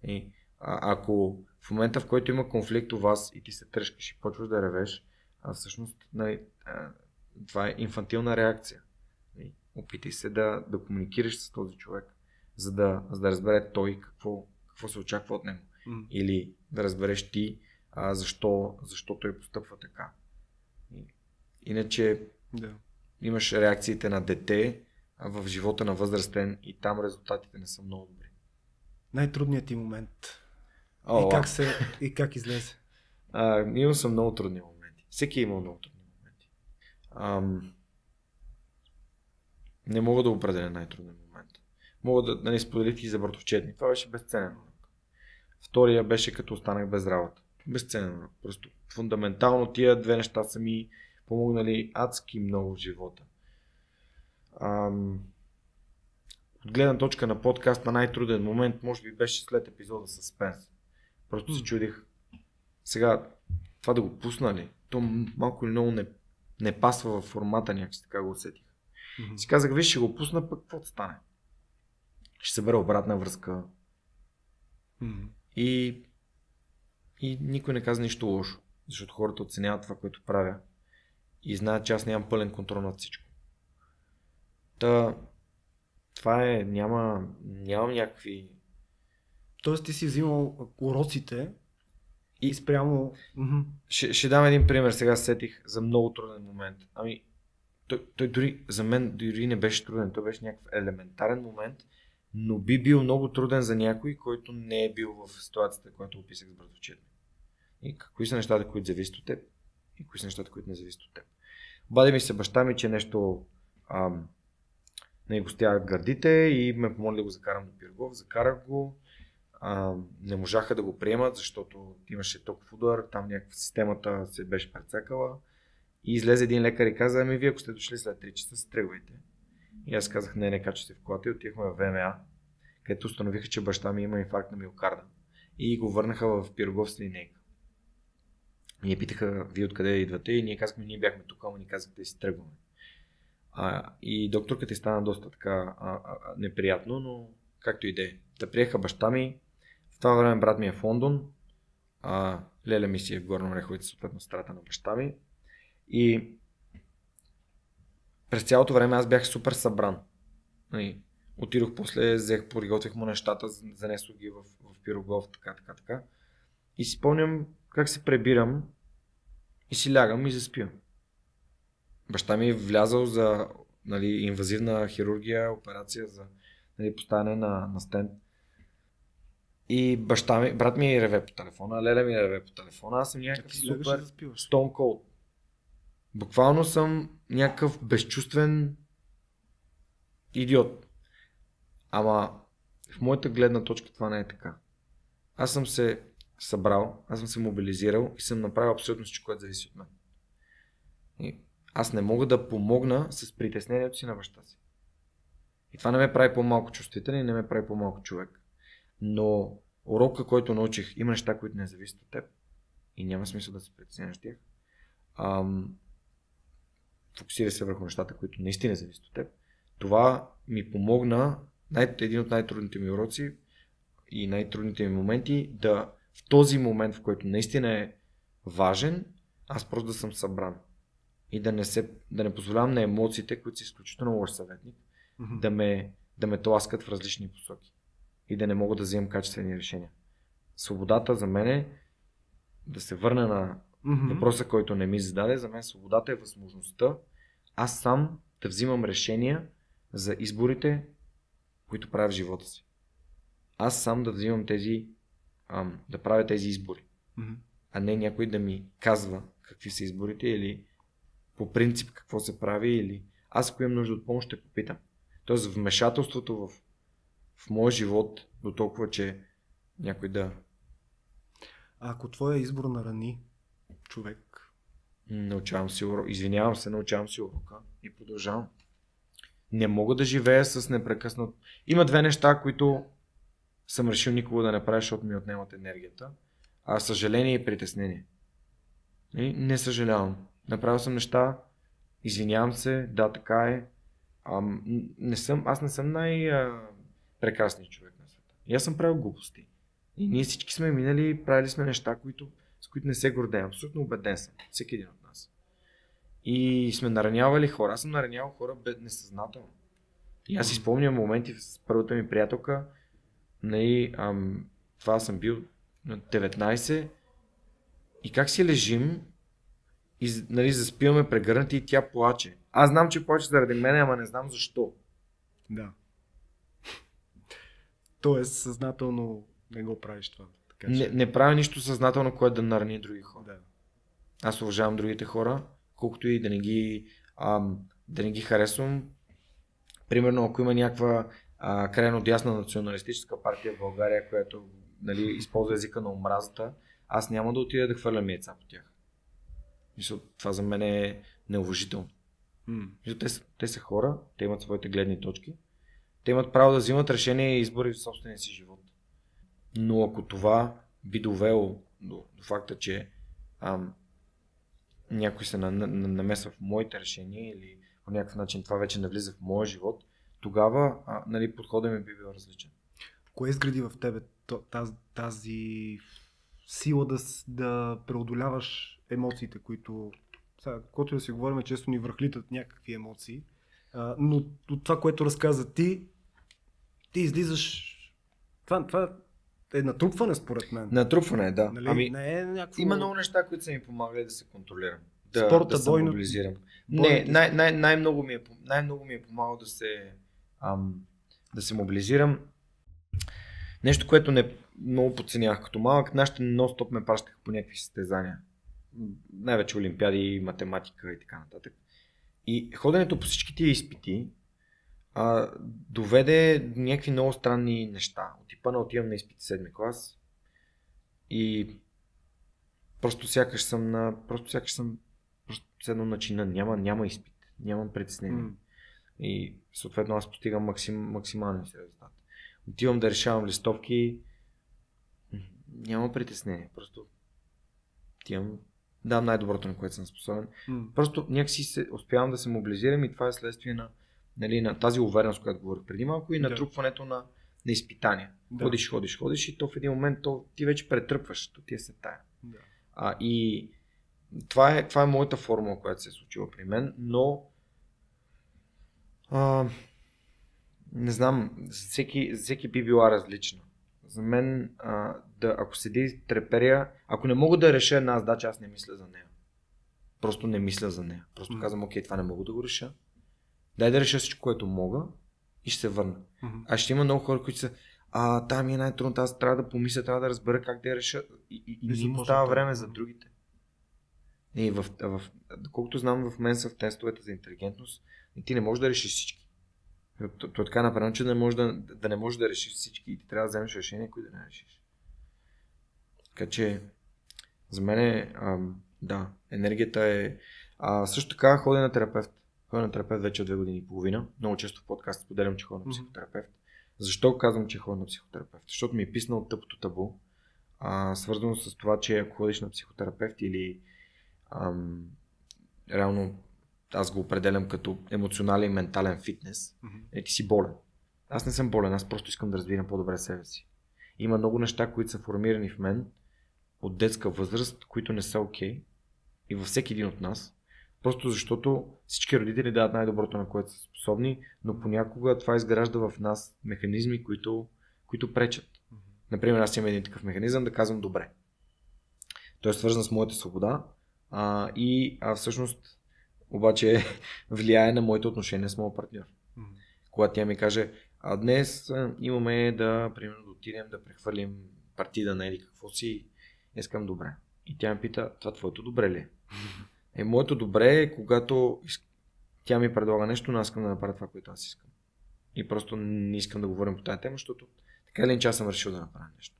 И, а, ако в момента, в който има конфликт у вас и ти се тръжкаш и почваш да ревеш, а всъщност нали, а, това е инфантилна реакция. И опитай се да, да комуникираш с този човек, за да, за да разбере той какво, какво се очаква от него. М. Или да разбереш ти а, защо, защо той постъпва така. И, иначе Да. имаш реакциите на дете в живота на възрастен и там резултатите не са много добри. Най-трудният ти момент. О, И как, се, и как излезе? А, имал съм много трудни моменти. Всеки е имал много трудни моменти. Ам, не мога да определя най-труден момент. Мога да, да не споделих и за братовчетни. Това беше безценен урок. Втория беше като останах без работа. Безценен урок. Просто фундаментално тия две неща са ми помогнали адски много в живота. Ам, от гледна точка на подкаста най-труден момент може би беше след епизода с Спенс. Просто се чудих сега това да го пусна ли, то малко или много не, не пасва в формата някакси, така го усетих. Мгм. Си казах, виж, ще го пусна, пък какво стане? Ще събера обратна връзка Мгм. и, и никой не каза нищо лошо, защото хората оценяват това, което правя и знаят, че аз нямам пълен контрол над всичко. Та, това е, няма, нямам някакви... Тоест ти си взимал уроците и спрямо... Ще, ще дам един пример, сега се сетих за много труден момент. Ами, той, той дори, за мен дори не беше труден, той беше някакъв елементарен момент, но би бил много труден за някой, който не е бил в ситуацията, която описах с братовчет. И кои са нещата, които зависят от теб и кои са нещата, които не зависят от теб. Обади ми се баща ми, че нещо ам, не го стягат гърдите и ме помоли да го закарам до Пиргов. Закарах го. А, не можаха да го приемат, защото имаше токов удар, там някаква системата се беше прецакала. И излезе един лекар и каза, ами вие ако сте дошли след 3 часа, се тръгвайте. И аз казах, не, не качате в колата и отивахме в ВМА, където установиха, че баща ми има инфаркт на миокарда. И го върнаха в Пирогов с линейка. Ние питаха, вие откъде идвате? И ние казахме, ние бяхме тук, ама ни казахте, си тръгваме. А, и докторката й стана доста така а, а, неприятно, но както и да е. Да приеха баща ми. В това време брат ми е в Лондон. А, леля ми си е в Горна Ореховица, съответно страта на баща ми. И през цялото време аз бях супер събран. Нали, Отидох после, взех, приготвих му нещата, занесох ги в, в пирогов, така, така, така. И си спомням как се пребирам и си лягам и заспивам. Баща ми е влязал за нали, инвазивна хирургия, операция за нали, поставяне на, на стенд. И баща ми, брат ми реве по телефона, леля ми реве по телефона, аз съм Как някакъв супер? Stone Cold. Буквално съм някакъв безчувствен идиот. Ама в моята гледна точка това не е така. Аз съм се събрал, аз съм се мобилизирал и съм направил абсолютно всичко, което зависи от мен. И аз не мога да помогна с притеснението си на баща си. И това не ме прави по-малко чувствителен и не ме прави по-малко човек. Но урока, който научих, има неща, които не зависят от теб и няма смисъл да се притесняваш тях. Ам, фокусирай се върху нещата, които наистина зависят от теб. Това ми помогна, най- един от най-трудните ми уроци и най-трудните ми моменти, да в този момент, в който наистина е важен, аз просто да съм събран. И да не, се, да не позволявам на емоциите, които са изключително лош съветник, Мгм. да ме, да ме тласкат в различни посоки. И да не мога да вземам качествени решения. Свободата за мен е да се върна на Мгм. въпроса, който не ми зададе. За мен свободата е възможността аз сам да взимам решения за изборите, които правя в живота си. Аз сам да взимам тези, ам, да правя тези избори, Мгм. а не някой да ми казва какви са изборите или по принцип какво се прави или аз ако имам нужда от помощ ще попитам. Тоест вмешателството в, в моя живот до толкова, че някой да А ако твоя избор нарани човек, Научавам си урок. Извинявам се, научавам си урока и продължавам. Не мога да живея с непрекъснат. Има две неща, които съм решил никога да не правя, защото ми отнемат енергията. А съжаление и притеснение. И не съжалявам. Направил съм неща, извинявам се, да, така е. А, не съм, аз не съм най-прекрасният човек на света. И аз съм правил глупости. И ние всички сме минали, правили сме неща, които, с които не се гордеем. Абсолютно убеден съм. Всеки един от нас. И сме наранявали хора. Аз съм наранявал хора бед несъзнателно. И аз изпомням моменти с първата ми приятелка. Нали, ам, това съм бил на 19. И как си лежим и нали, заспиваме прегърнати и тя плаче. Аз знам, че плаче заради мен, ама не знам защо. Да. Тоест, съзнателно не го правиш това. Така, че... не, не правя нищо съзнателно, което да нарани други хора. Да. Аз уважавам другите хора, колкото и да не ги, ам, да не ги харесвам. Примерно, ако има някаква а, крайно дясна националистическа партия в България, която нали, използва езика на омразата, аз няма да отида да хвърлям яйца по тях. Мисля, това за мен е неуважително. Mm. Те, са, те са хора, те имат своите гледни точки, те имат право да взимат решения и избори в собствения си живот. Но ако това би довело до, до факта, че ам, някой се на, на, намесва в моите решения или по някакъв начин това вече не влиза в моя живот, тогава а, нали, подходът ми би бил различен. Кое изгради в тебе тази, тази сила да, да преодоляваш емоциите, които, сега, когато да си говорим, често ни връхлитат някакви емоции, а, но от това, което разказа ти, ти излизаш, това, това е натрупване според мен. Натрупване, да. Нали? Ами, не е някакво... Има много неща, които са ми помагали да се контролирам. Да, Спорта, да се бойно- мобилизирам. бойното- Не, най- най- най-много, ми е, най-много ми е помагало да се, ам, да се мобилизирам. Нещо, което не много подценях като малък, нашите нон-стоп ме пращаха по някакви състезания. Най-вече олимпиади, математика и така нататък. И ходенето по всички тия изпити а, доведе до някакви много странни неща. От типа на отивам на изпит 7 клас и просто сякаш съм на... Просто сякаш съм просто седно на чина. Няма, няма изпит. Нямам притеснение. М. И съответно аз постигам максим, максималния си резултат. Отивам да решавам листовки, няма притеснение. Просто отивам, давам най-доброто, на което съм способен. М. Просто някакси се, успявам да се мобилизирам и това е следствие на, нали, на тази увереност, която говорих преди малко и Да. натрупването на, на изпитания. Да. Ходиш, ходиш, ходиш и то в един момент то, ти вече претръпваш, то ти е се тая. Да. А, и това е, това е моята формула, която се е случила при мен, но а, не знам, за всеки, за всеки би била различна. За мен, а, да, ако седи и треперя, ако не мога да реша една задача, аз не мисля за нея. Просто не мисля за нея. Просто М. казвам, окей, това не мога да го реша. Дай да реша всичко, което мога и ще се върна. Мгм. А ще има много хора, които са а, там ми е най-трудно, аз трябва да помисля, трябва да разбера как да я реша. И, и, и И не остава време за другите. И в, в, доколкото знам, в мен са в тестовете за интелигентност, и ти не можеш да решиш всички. То, то е така направено, че не можеш да, да не можеш да решиш всички и ти трябва да вземеш решение, които да не решиш. Така че, за мен е, ам, да, енергията е... А, също така ходя на терапевт. Ходя на терапевт вече от две години и половина. Много често в подкаст споделям, че ходя на психотерапевт. Защо казвам, че ходя на психотерапевт? Защото ми е писнал тъпото табу, а, свързано с това, че ако ходиш на психотерапевт или ам, реално аз го определям като емоционален и ментален фитнес, Мгм. е, ти си болен. Аз не съм болен, аз просто искам да разбирам по-добре себе си. Има много неща, които са формирани в мен от детска възраст, които не са окей. Okay, и във всеки един от нас. Просто защото всички родители дават най-доброто, на което са способни, но понякога това изгражда в нас механизми, които, които пречат. Например, аз имам един такъв механизъм да казвам добре. Той е свързан с моята свобода а, и а, всъщност обаче влияе на моите отношения с моят партньор. Когато тя ми каже, а днес имаме да, примерно, да отидем да прехвърлим партида на или какво си, искам добре. И тя ме пита, това твоето добре ли е? Е, моето добре е, когато тя ми предлага нещо, но аз искам да направя това, което аз искам. И просто не искам да говорим по тази тема, защото така или иначе аз съм решил да направя нещо.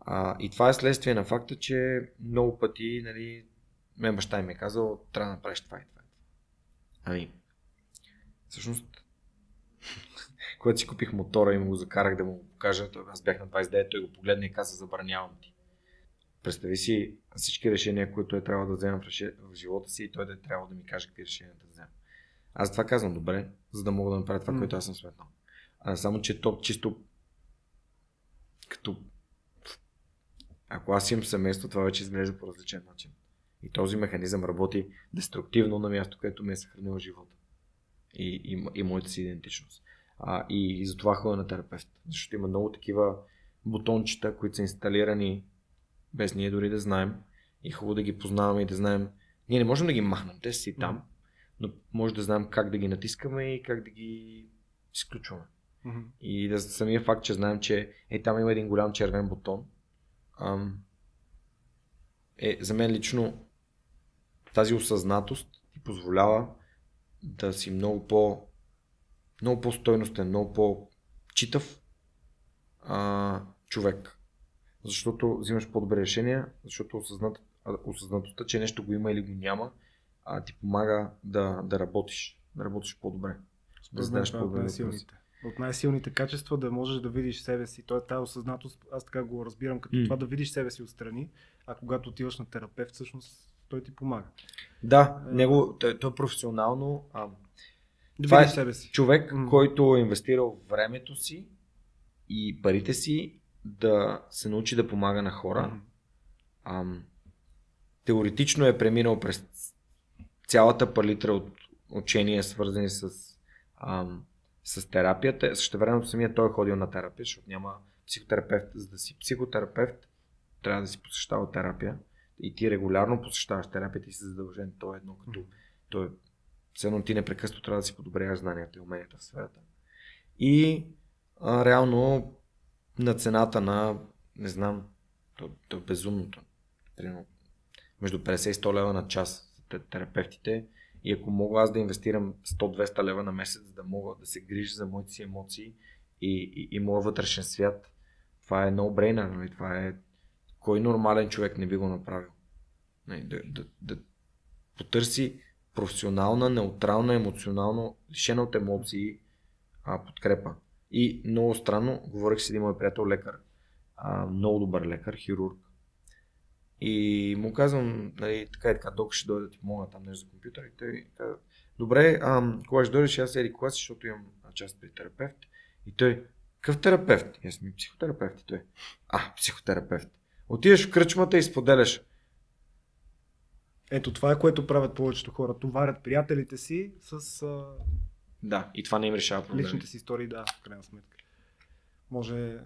А, и това е следствие на факта, че много пъти, нали, мен баща ми е казал, трябва да направиш това и това. Ами, всъщност, когато си купих мотора и му го закарах да му го покажа, той, аз бях на 29, той го погледна и каза, забранявам ти. представи си всички решения, които е трябва да взема в, живота си и той да е трябва да ми каже какви решения да взема. Аз това казвам добре, за да мога да направя това, М. което аз съм сметнал. А, само, че то чисто като ако аз имам семейство, това вече изглежда по различен начин. И този механизъм работи деструктивно на място, където ме е съхранил живота. И, и, и моята си идентичност. А, и, и затова ходя на терапевт. Защото има много такива бутончета, които са инсталирани без ние дори да знаем. И хубаво да ги познаваме и да знаем. Ние не можем да ги махнем, те са си там, но може да знаем как да ги натискаме и как да ги изключваме. Мгм. И да самия факт, че знаем, че е там има един голям червен бутон, ам, е за мен лично тази осъзнатост ти позволява да си много по много по-стойностен, много по-читав а, човек. Защото взимаш по-добре решения, защото осъзнат, осъзнатостта, че нещо го има или го няма, а, ти помага да, да работиш, да работиш по-добре. Да Според мен знаеш е по-добре най-силните. От най-силните качества да можеш да видиш себе си. Той е тази осъзнатост, аз така го разбирам, като М. това да видиш себе си отстрани, а когато отиваш на терапевт, всъщност той ти помага. Да, Е. него, той, той е професионално а, Да Това е себе си. човек, М. който е инвестирал времето си и парите си да се научи да помага на хора. Мгм. Ам, теоретично е преминал през цялата палитра от учения, свързани с, ам, с терапията. Също време самия той е ходил на терапия, защото няма психотерапевт. За да си психотерапевт, трябва да си посещава терапия. И ти регулярно посещаваш терапията и си задължен. То е едно като... То е, все едно ти непрекъснато трябва да си подобряваш знанията и уменията в сферата. И а, реално на цената на, не знам, то, то е безумното. Примерно, между 50 и 100 лева на час за те- терапевтите. И ако мога аз да инвестирам 100-200 лева на месец, за да мога да се грижа за моите си емоции и, и, и моят вътрешен свят, това е no-brainer. Нали? Това е... Кой нормален човек не би го направил? Да, да, да потърси професионална, неутрална, емоционално, лишена от емоции а, подкрепа. И много странно, говорих с един мой приятел лекар, а, много добър лекар, хирург. И му казвам, нали, така и така, док ще дойде да ти помогна там нещо за компютър. И той каза, добре, а, кога ще дойдеш, аз еди кога си, защото имам част при терапевт. И той, какъв терапевт? И аз ми психотерапевт. И той, а, психотерапевт. Отидеш в кръчмата и споделяш. Ето това е което правят повечето хора. Товарят приятелите си с а, Да, и това не им решава проблема. личните си истории, да, в крайна сметка. Може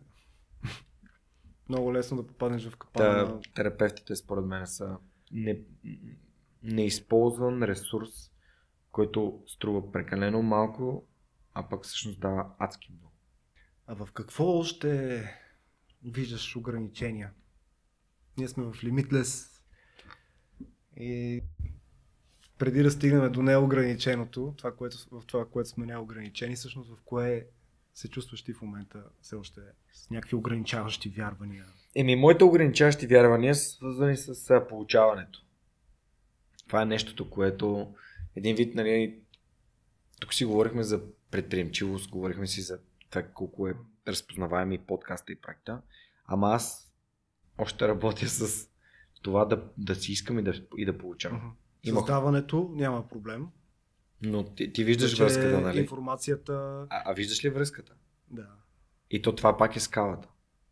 много лесно да попаднеш в капана Та, на... терапевтите според мен са не, неизползван ресурс, който струва прекалено малко, а пък всъщност дава адски много. А в какво още виждаш ограничения? Ние сме в Limitless и преди да стигнем до неограниченото, това, което, в това, което сме неограничени, всъщност в кое се чувстваш ти в момента все още с някакви ограничаващи вярвания? Еми, моите ограничаващи вярвания са свързани с получаването. Това е нещото, което един вид, нали, тук си говорихме за предприемчивост, говорихме си за това колко е разпознаваеми подкаста и проекта, ама аз още работя с това да, да си искам и да, и да получавам. Има- Създаването няма проблем. Но ти, ти виждаш Вече връзката, нали? Информацията, А, а виждаш ли връзката? да. И то това пак е скалата.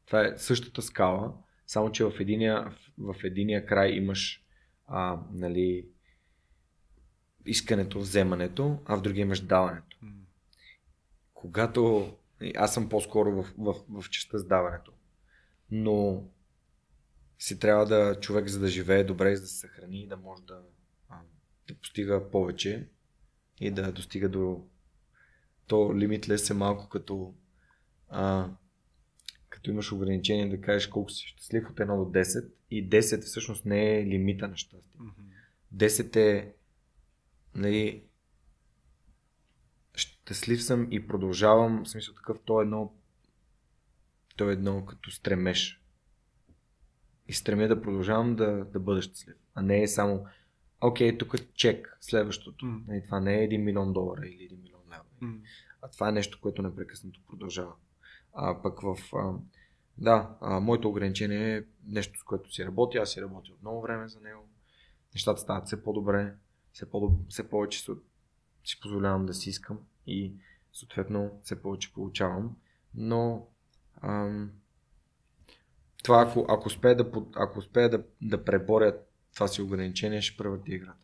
Това е същата скала, само че в единия, в единия край имаш а, нали, искането, вземането, а в другия имаш даването. Когато аз съм по-скоро в, в, в частта с даването, но си трябва да човек за да живее добре, за да се съхрани, да може да, да постига повече и да достига до то Limitless е малко като а, като имаш ограничение да кажеш колко си щастлив от 1 до 10 и 10 всъщност не е лимита на щастие. Мгм. 10 е нали, щастлив съм и продължавам, в смисъл такъв, то е едно то е едно като стремеж. И стремя да продължавам да, да бъда щастлив. А не е само окей, тук е чек, следващото. М. Нали, това не е 1 милион долара или 1 милион лева. М. А това е нещо, което непрекъснато продължава. А пък в, а, Да, а, моето ограничение е нещо, с което си работя. Аз си работя от много време за него. Нещата стават все по-добре, все, по- все повече си, си позволявам да си искам и съответно все повече получавам. Но ам, това, ако, ако успея, да, ако успея да, да преборя това си ограничение, ще превърти играта.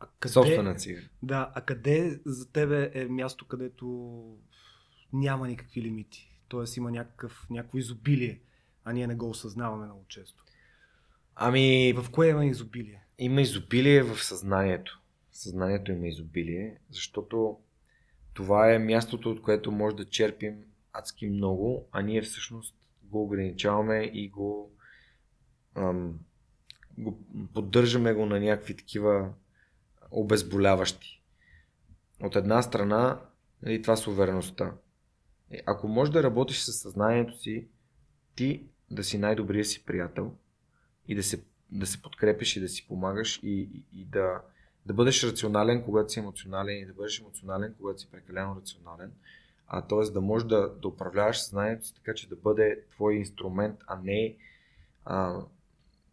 А къде, Собствената си игра. Да, а къде за тебе е място, където няма никакви лимити? Тоест има някакъв, някакво изобилие, а ние не го осъзнаваме много често. Ами, В кое има изобилие? Има изобилие в съзнанието. Съзнанието има изобилие, защото това е мястото, от което може да черпим адски много, а ние всъщност го ограничаваме и го, ам, го поддържаме го на някакви такива обезболяващи. От една страна, нали, това с увереността. Е, Ако можеш да работиш със съзнанието си, ти да си най-добрия си приятел и да се, да се подкрепиш и да си помагаш и, и, и да, да бъдеш рационален, когато си емоционален и да бъдеш емоционален, когато си прекалено рационален. А т.е. да можеш да, да управляваш съзнанието си така, че да бъде твой инструмент, а не а,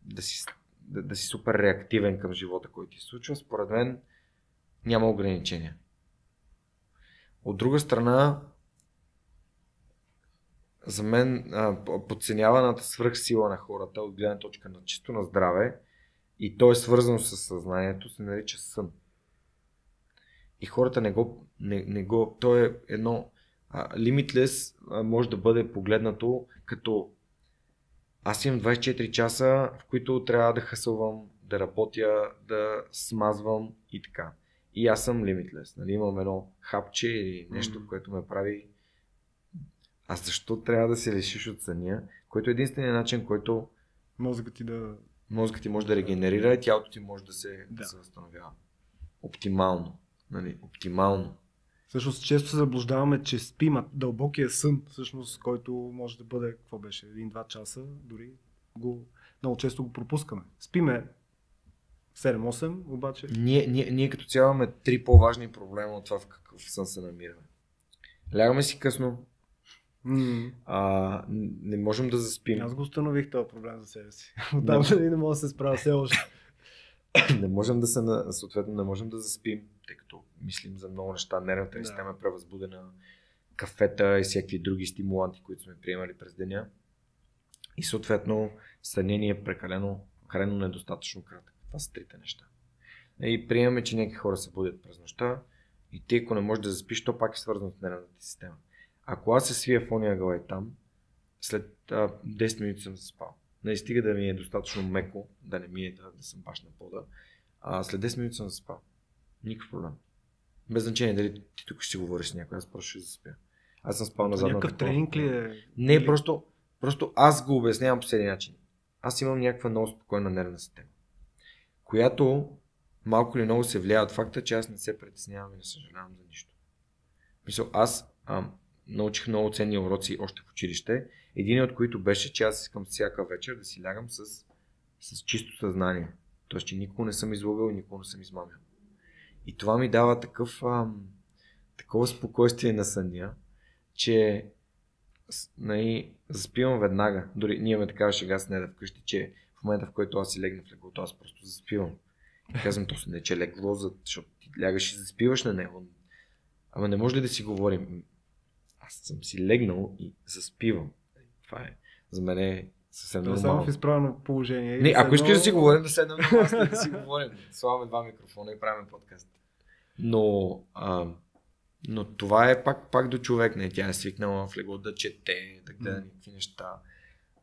да, си, да, да си супер реактивен към живота, който ти се случва. Според мен няма ограничения. От друга страна, за мен подценяваната свръхсила на хората от гледна точка на чисто на здраве и то е свързано с съзнанието, се нарича сън. И хората не го, не, не го то е едно limitless може да бъде погледнато като аз имам 24 часа, в които трябва да хасълвам, да работя, да смазвам и така. И аз съм limitless. Нали? Имам едно хапче или нещо, което ме прави а защо трябва да се лишиш от съня, който е единственият начин, който Мозъкът ти да... мозъкът ти може да регенерира и тялото ти може да се, да. Да. се възстановява. Оптимално. Нали? Оптимално. Всъщност често се заблуждаваме, че спим, а дълбокия сън, всъщност, който може да бъде, какво беше, един-два часа, дори го, много често го пропускаме. Спиме 7-8, обаче Ние, ние, ние като цяло имаме три по-важни проблема от това в какъв сън се намираме. Лягаме си късно, м- а, не можем да заспим, аз го установих този проблем за себе си. Отдавна да. не мога да се справя все още. не можем да се, съответно не можем да заспим, тъй като мислим за много неща, нервната ни Да. система е превъзбудена, кафета и всякакви други стимуланти, които сме приемали през деня. И съответно съня ни е прекалено, крайно недостатъчно кратък. Това са трите неща. И приемаме, че някакви хора се будят през нощта и ти ако не можеш да заспиш, то пак е свързано с нервната система. Ако аз се свия в ония ъгъл е там, след а, 10 минути съм заспал. Не стига да ми е достатъчно меко, да не ми е да, да съм баш на пода. А след 10 минути съм заспал. Никакъв проблем. Без значение дали ти тук ще си говориш с някой, аз просто ще заспя. Аз съм спал на задната Някакъв тренинг ли е? Не, Или- просто, просто аз го обяснявам по следния начин. Аз имам някаква много спокойна нервна система, която малко или много се влияе от факта, че аз не се притеснявам и не съжалявам за нищо. Мисъл, аз ам, научих много ценни уроци още в училище, един от които беше, че аз искам всяка вечер да си лягам с, с чисто съзнание. Тоест, че никога не съм излагал и никога не съм измамил. И това ми дава такъв, ам, такова спокойствие на съня, че нали, заспивам веднага. Дори ние имаме такава шега с неда вкъщи, че в момента в който аз си легна в леглото, аз просто заспивам. И казвам, то не че е легло, за- защото ти лягаш и заспиваш на него. Ама не може ли да си говорим? Аз съм си легнал и заспивам. Това е за мен е съвсем е само нормално. в изправено положение. Не, ако искаш да си говорим, да седнем да си говорим. Слагаме два микрофона и правим подкаст. Но, а, но това е пак, пак до човек. Не, тя е свикнала в легло да чете, да гледа М. някакви неща.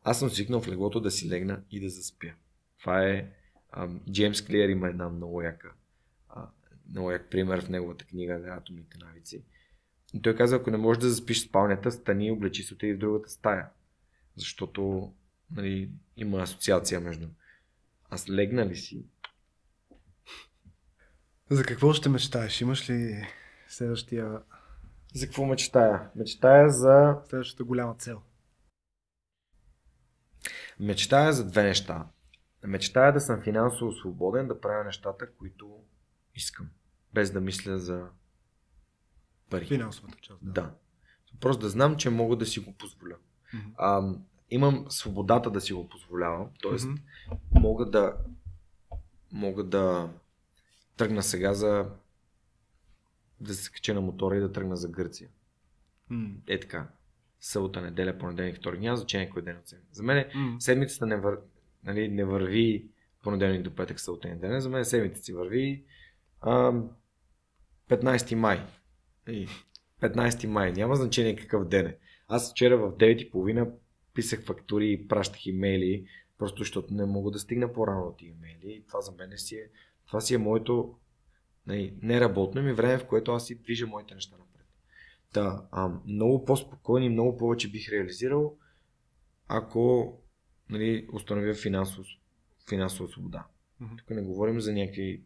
Аз съм свикнал в леглото да си легна и да заспя. Това е... а, Джеймс Клиер има една много яка, а, много як пример в неговата книга за атомните навици. И той каза, ако не можеш да заспиш в спалнята, стани и облечи се отиди в другата стая. Защото нали, има асоциация между аз легна ли си? За какво ще мечтаеш? Имаш ли следващия, За какво мечтая? Мечтая за... следващата голяма цел? Мечтая за две неща. Мечтая да съм финансово свободен, да правя нещата, които искам. Без да мисля за пари. Финансовата част. Да. Просто да знам, че мога да си го позволя. Мгм. А, имам свободата да си го позволявам. Тоест, Мгм. мога да мога да тръгна сега за да се кача на мотора и да тръгна за Гърция. М. Е така. Събота, неделя, понеделник, вторник. Няма значение кой ден от седмицата. За мен М. седмицата не, вър... нали, не върви понеделник до петък, събота неделя. За мен седмицата си върви а, 15 май. И 15 май. Няма значение какъв ден е. Аз вчера в 9.30 писах фактури и пращах имейли, просто защото не мога да стигна по-рано от имейли. И това за мен си е, това си е моето нали, неработно ми време, в което аз си движа моите неща напред. Да, а, много по-спокойно и много повече бих реализирал, ако нали, установя финансово, финансова свобода. Мгм. Тук не говорим за някакви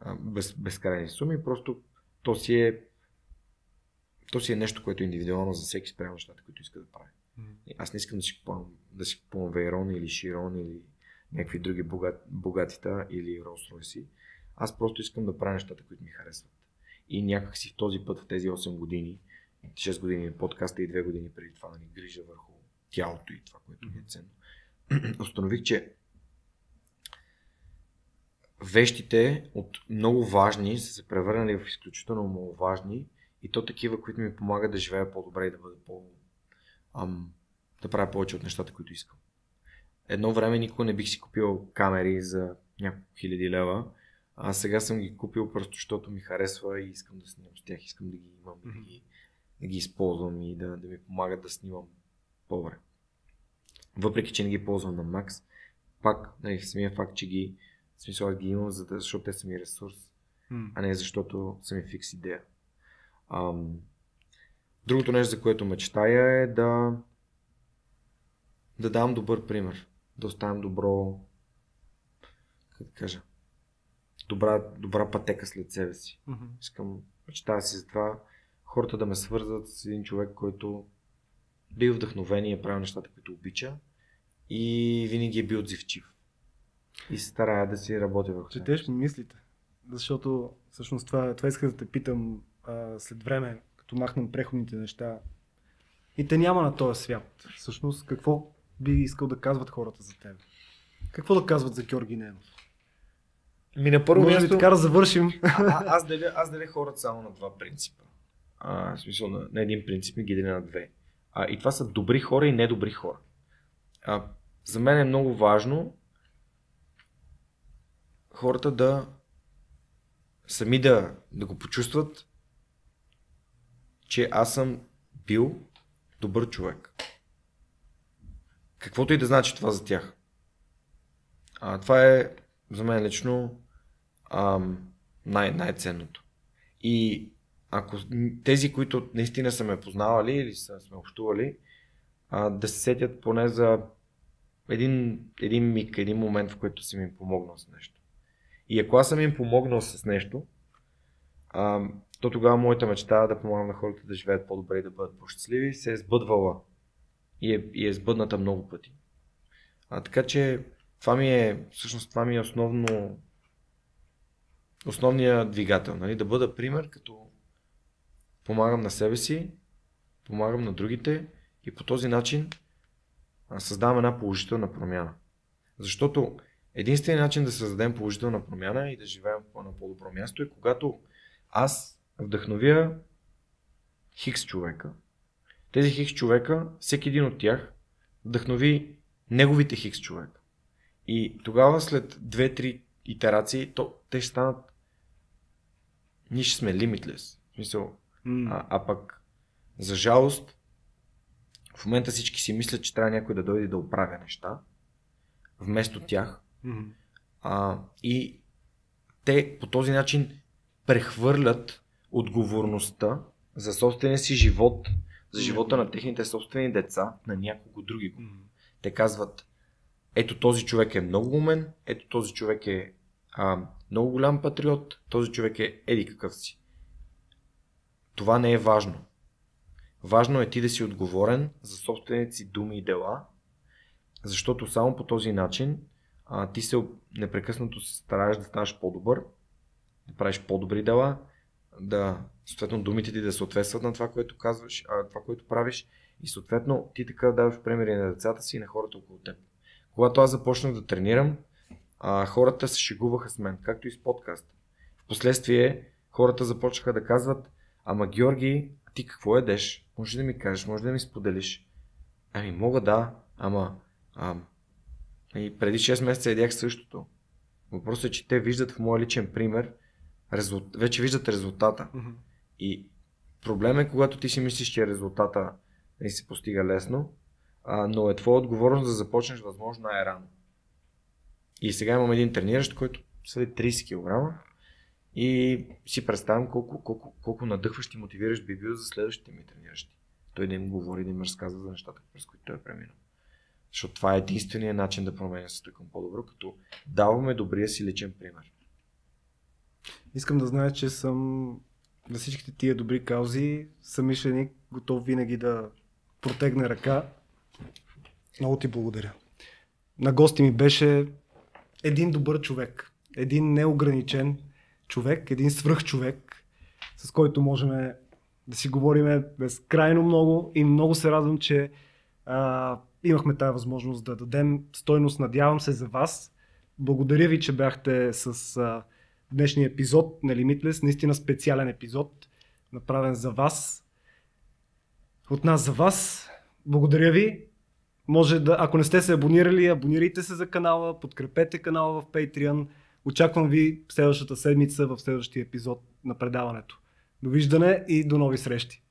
а, без, безкрайни суми, просто то си е то си е нещо, което е индивидуално за всеки спрямо нещата, които иска да прави. И Аз не искам да си купувам, да си купувам Вейрон или Широн или някакви други богат, богатита или Rolls Royce. Аз просто искам да правя нещата, които ми харесват. И някак си в този път, в тези 8 години, 6 години подкаста и 2 години преди това да ни грижа върху тялото и това, което ми е ценно, установих, че вещите от много важни са се превърнали в изключително много важни и то такива, които ми помагат да живея по-добре и да бъда по... Ам, да правя повече от нещата, които искам. Едно време никога не бих си купил камери за няколко хиляди лева, а сега съм ги купил просто защото ми харесва и искам да снимам с тях, искам да ги имам и да ги, да ги използвам и да, да ми помагат да снимам по-добре. Въпреки, че не ги ползвам на макс, пак нали, самия факт, че ги смисъл ги имам, за да, защото те са ми ресурс, М. а не защото са ми фикс идея. Ам, другото нещо, за което мечтая е да да дам добър пример, да оставям добро как да кажа, добра, добра пътека след себе си. Мгм. Искам, мечтая си за това хората да ме свързват с един човек, който бил вдъхновен и е правил нещата, които обича и винаги е бил отзивчив. И се старая да си работя върху. Четеш ми мислите. Защото всъщност това, това исках да те питам а, след време, като махнем преходните неща. И те няма на този свят. Всъщност какво би искал да казват хората за теб? Какво да казват за Георги Ненов? Ми на първо Може място, така да завършим? а, аз, деля, аз деля хората само на два принципа. А, в смисъл на, на един принцип ми ги деля на две. А, и това са добри хора и недобри хора. А, за мен е много важно хората да сами да, да го почувстват, че аз съм бил добър човек. Каквото и да значи това за тях. А, това е за мен лично ам, най- най-ценното. И ако тези, които наистина са ме познавали или са сме общували, а, да се сетят поне за един, един миг, един момент, в който съм им помогнал с нещо. И ако аз съм им помогнал с нещо, а, то тогава моята мечта да помагам на хората да живеят по-добре и да бъдат по-щастливи се е сбъдвала. И е, и е сбъдната много пъти. А, така че това ми е, всъщност това ми е основно, основният двигател. Нали? Да бъда пример, като помагам на себе си, помагам на другите и по този начин създавам една положителна промяна. Защото единственият начин да създадем положителна промяна и да живеем едно по-добро място е когато аз вдъхновя хикс човека. Тези хикс човека, всеки един от тях вдъхнови неговите хикс човека. И тогава след 2-3 итерации, то, те ще станат ние ще сме limitless. В смисъл, М. а, а пък, за жалост, в момента всички си мислят, че трябва някой да дойде да оправя неща, вместо тях. Мгм. А, и те по този начин прехвърлят отговорността за собствения си живот, за живота на техните собствени деца, на някого други. Те казват, ето този човек е много умен, ето този човек е а, много голям патриот, този човек е еди какъв си. Това не е важно. Важно е ти да си отговорен за собствените си думи и дела, защото само по този начин а, ти се непрекъснато се стараеш да ставаш по-добър, да правиш по-добри дела, да съответно думите ти да съответстват на това, което казваш, а, това, което правиш И съответно ти така даваш примери на децата си и на хората около теб. Когато аз започнах да тренирам, а, хората се шегуваха с мен, както и с подкаста. Впоследствие хората започнаха да казват, ама Георги, ти какво едеш? Може да ми кажеш, може да ми споделиш. Ами мога да, ама а, и преди 6 месеца едях същото. Въпросът е, че те виждат в моя личен пример, резулт... вече виждат резултата. Мгм. И проблем е, когато ти си мислиш, че резултата не се постига лесно, а, но е твоя отговорност да започнеш възможно най-рано. И сега имам един трениращ, който съди 30 кг и си представям колко, колко, колко надъхващ и мотивиращ би бил за следващите ми трениращи. Той да им говори, да им разказва за нещата, през които той е преминал. Защото това е единственият начин да променя света към по-добро, като даваме добрия си личен пример. Искам да знаеш, че съм на всичките тия добри каузи самишленик, готов винаги да протегне ръка. Много ти благодаря. На гости ми беше един добър човек, един неограничен човек, един свръхчовек, с който можем да си говорим безкрайно много и много се радвам, че а, имахме тази възможност да дадем стойност, надявам се, за вас. Благодаря ви, че бяхте с а, днешния епизод на Limitless, наистина специален епизод, направен за вас. От нас за вас. Благодаря ви. Може да, ако не сте се абонирали, абонирайте се за канала, подкрепете канала в Patreon. Очаквам ви следващата седмица в следващия епизод на предаването. Довиждане и до нови срещи!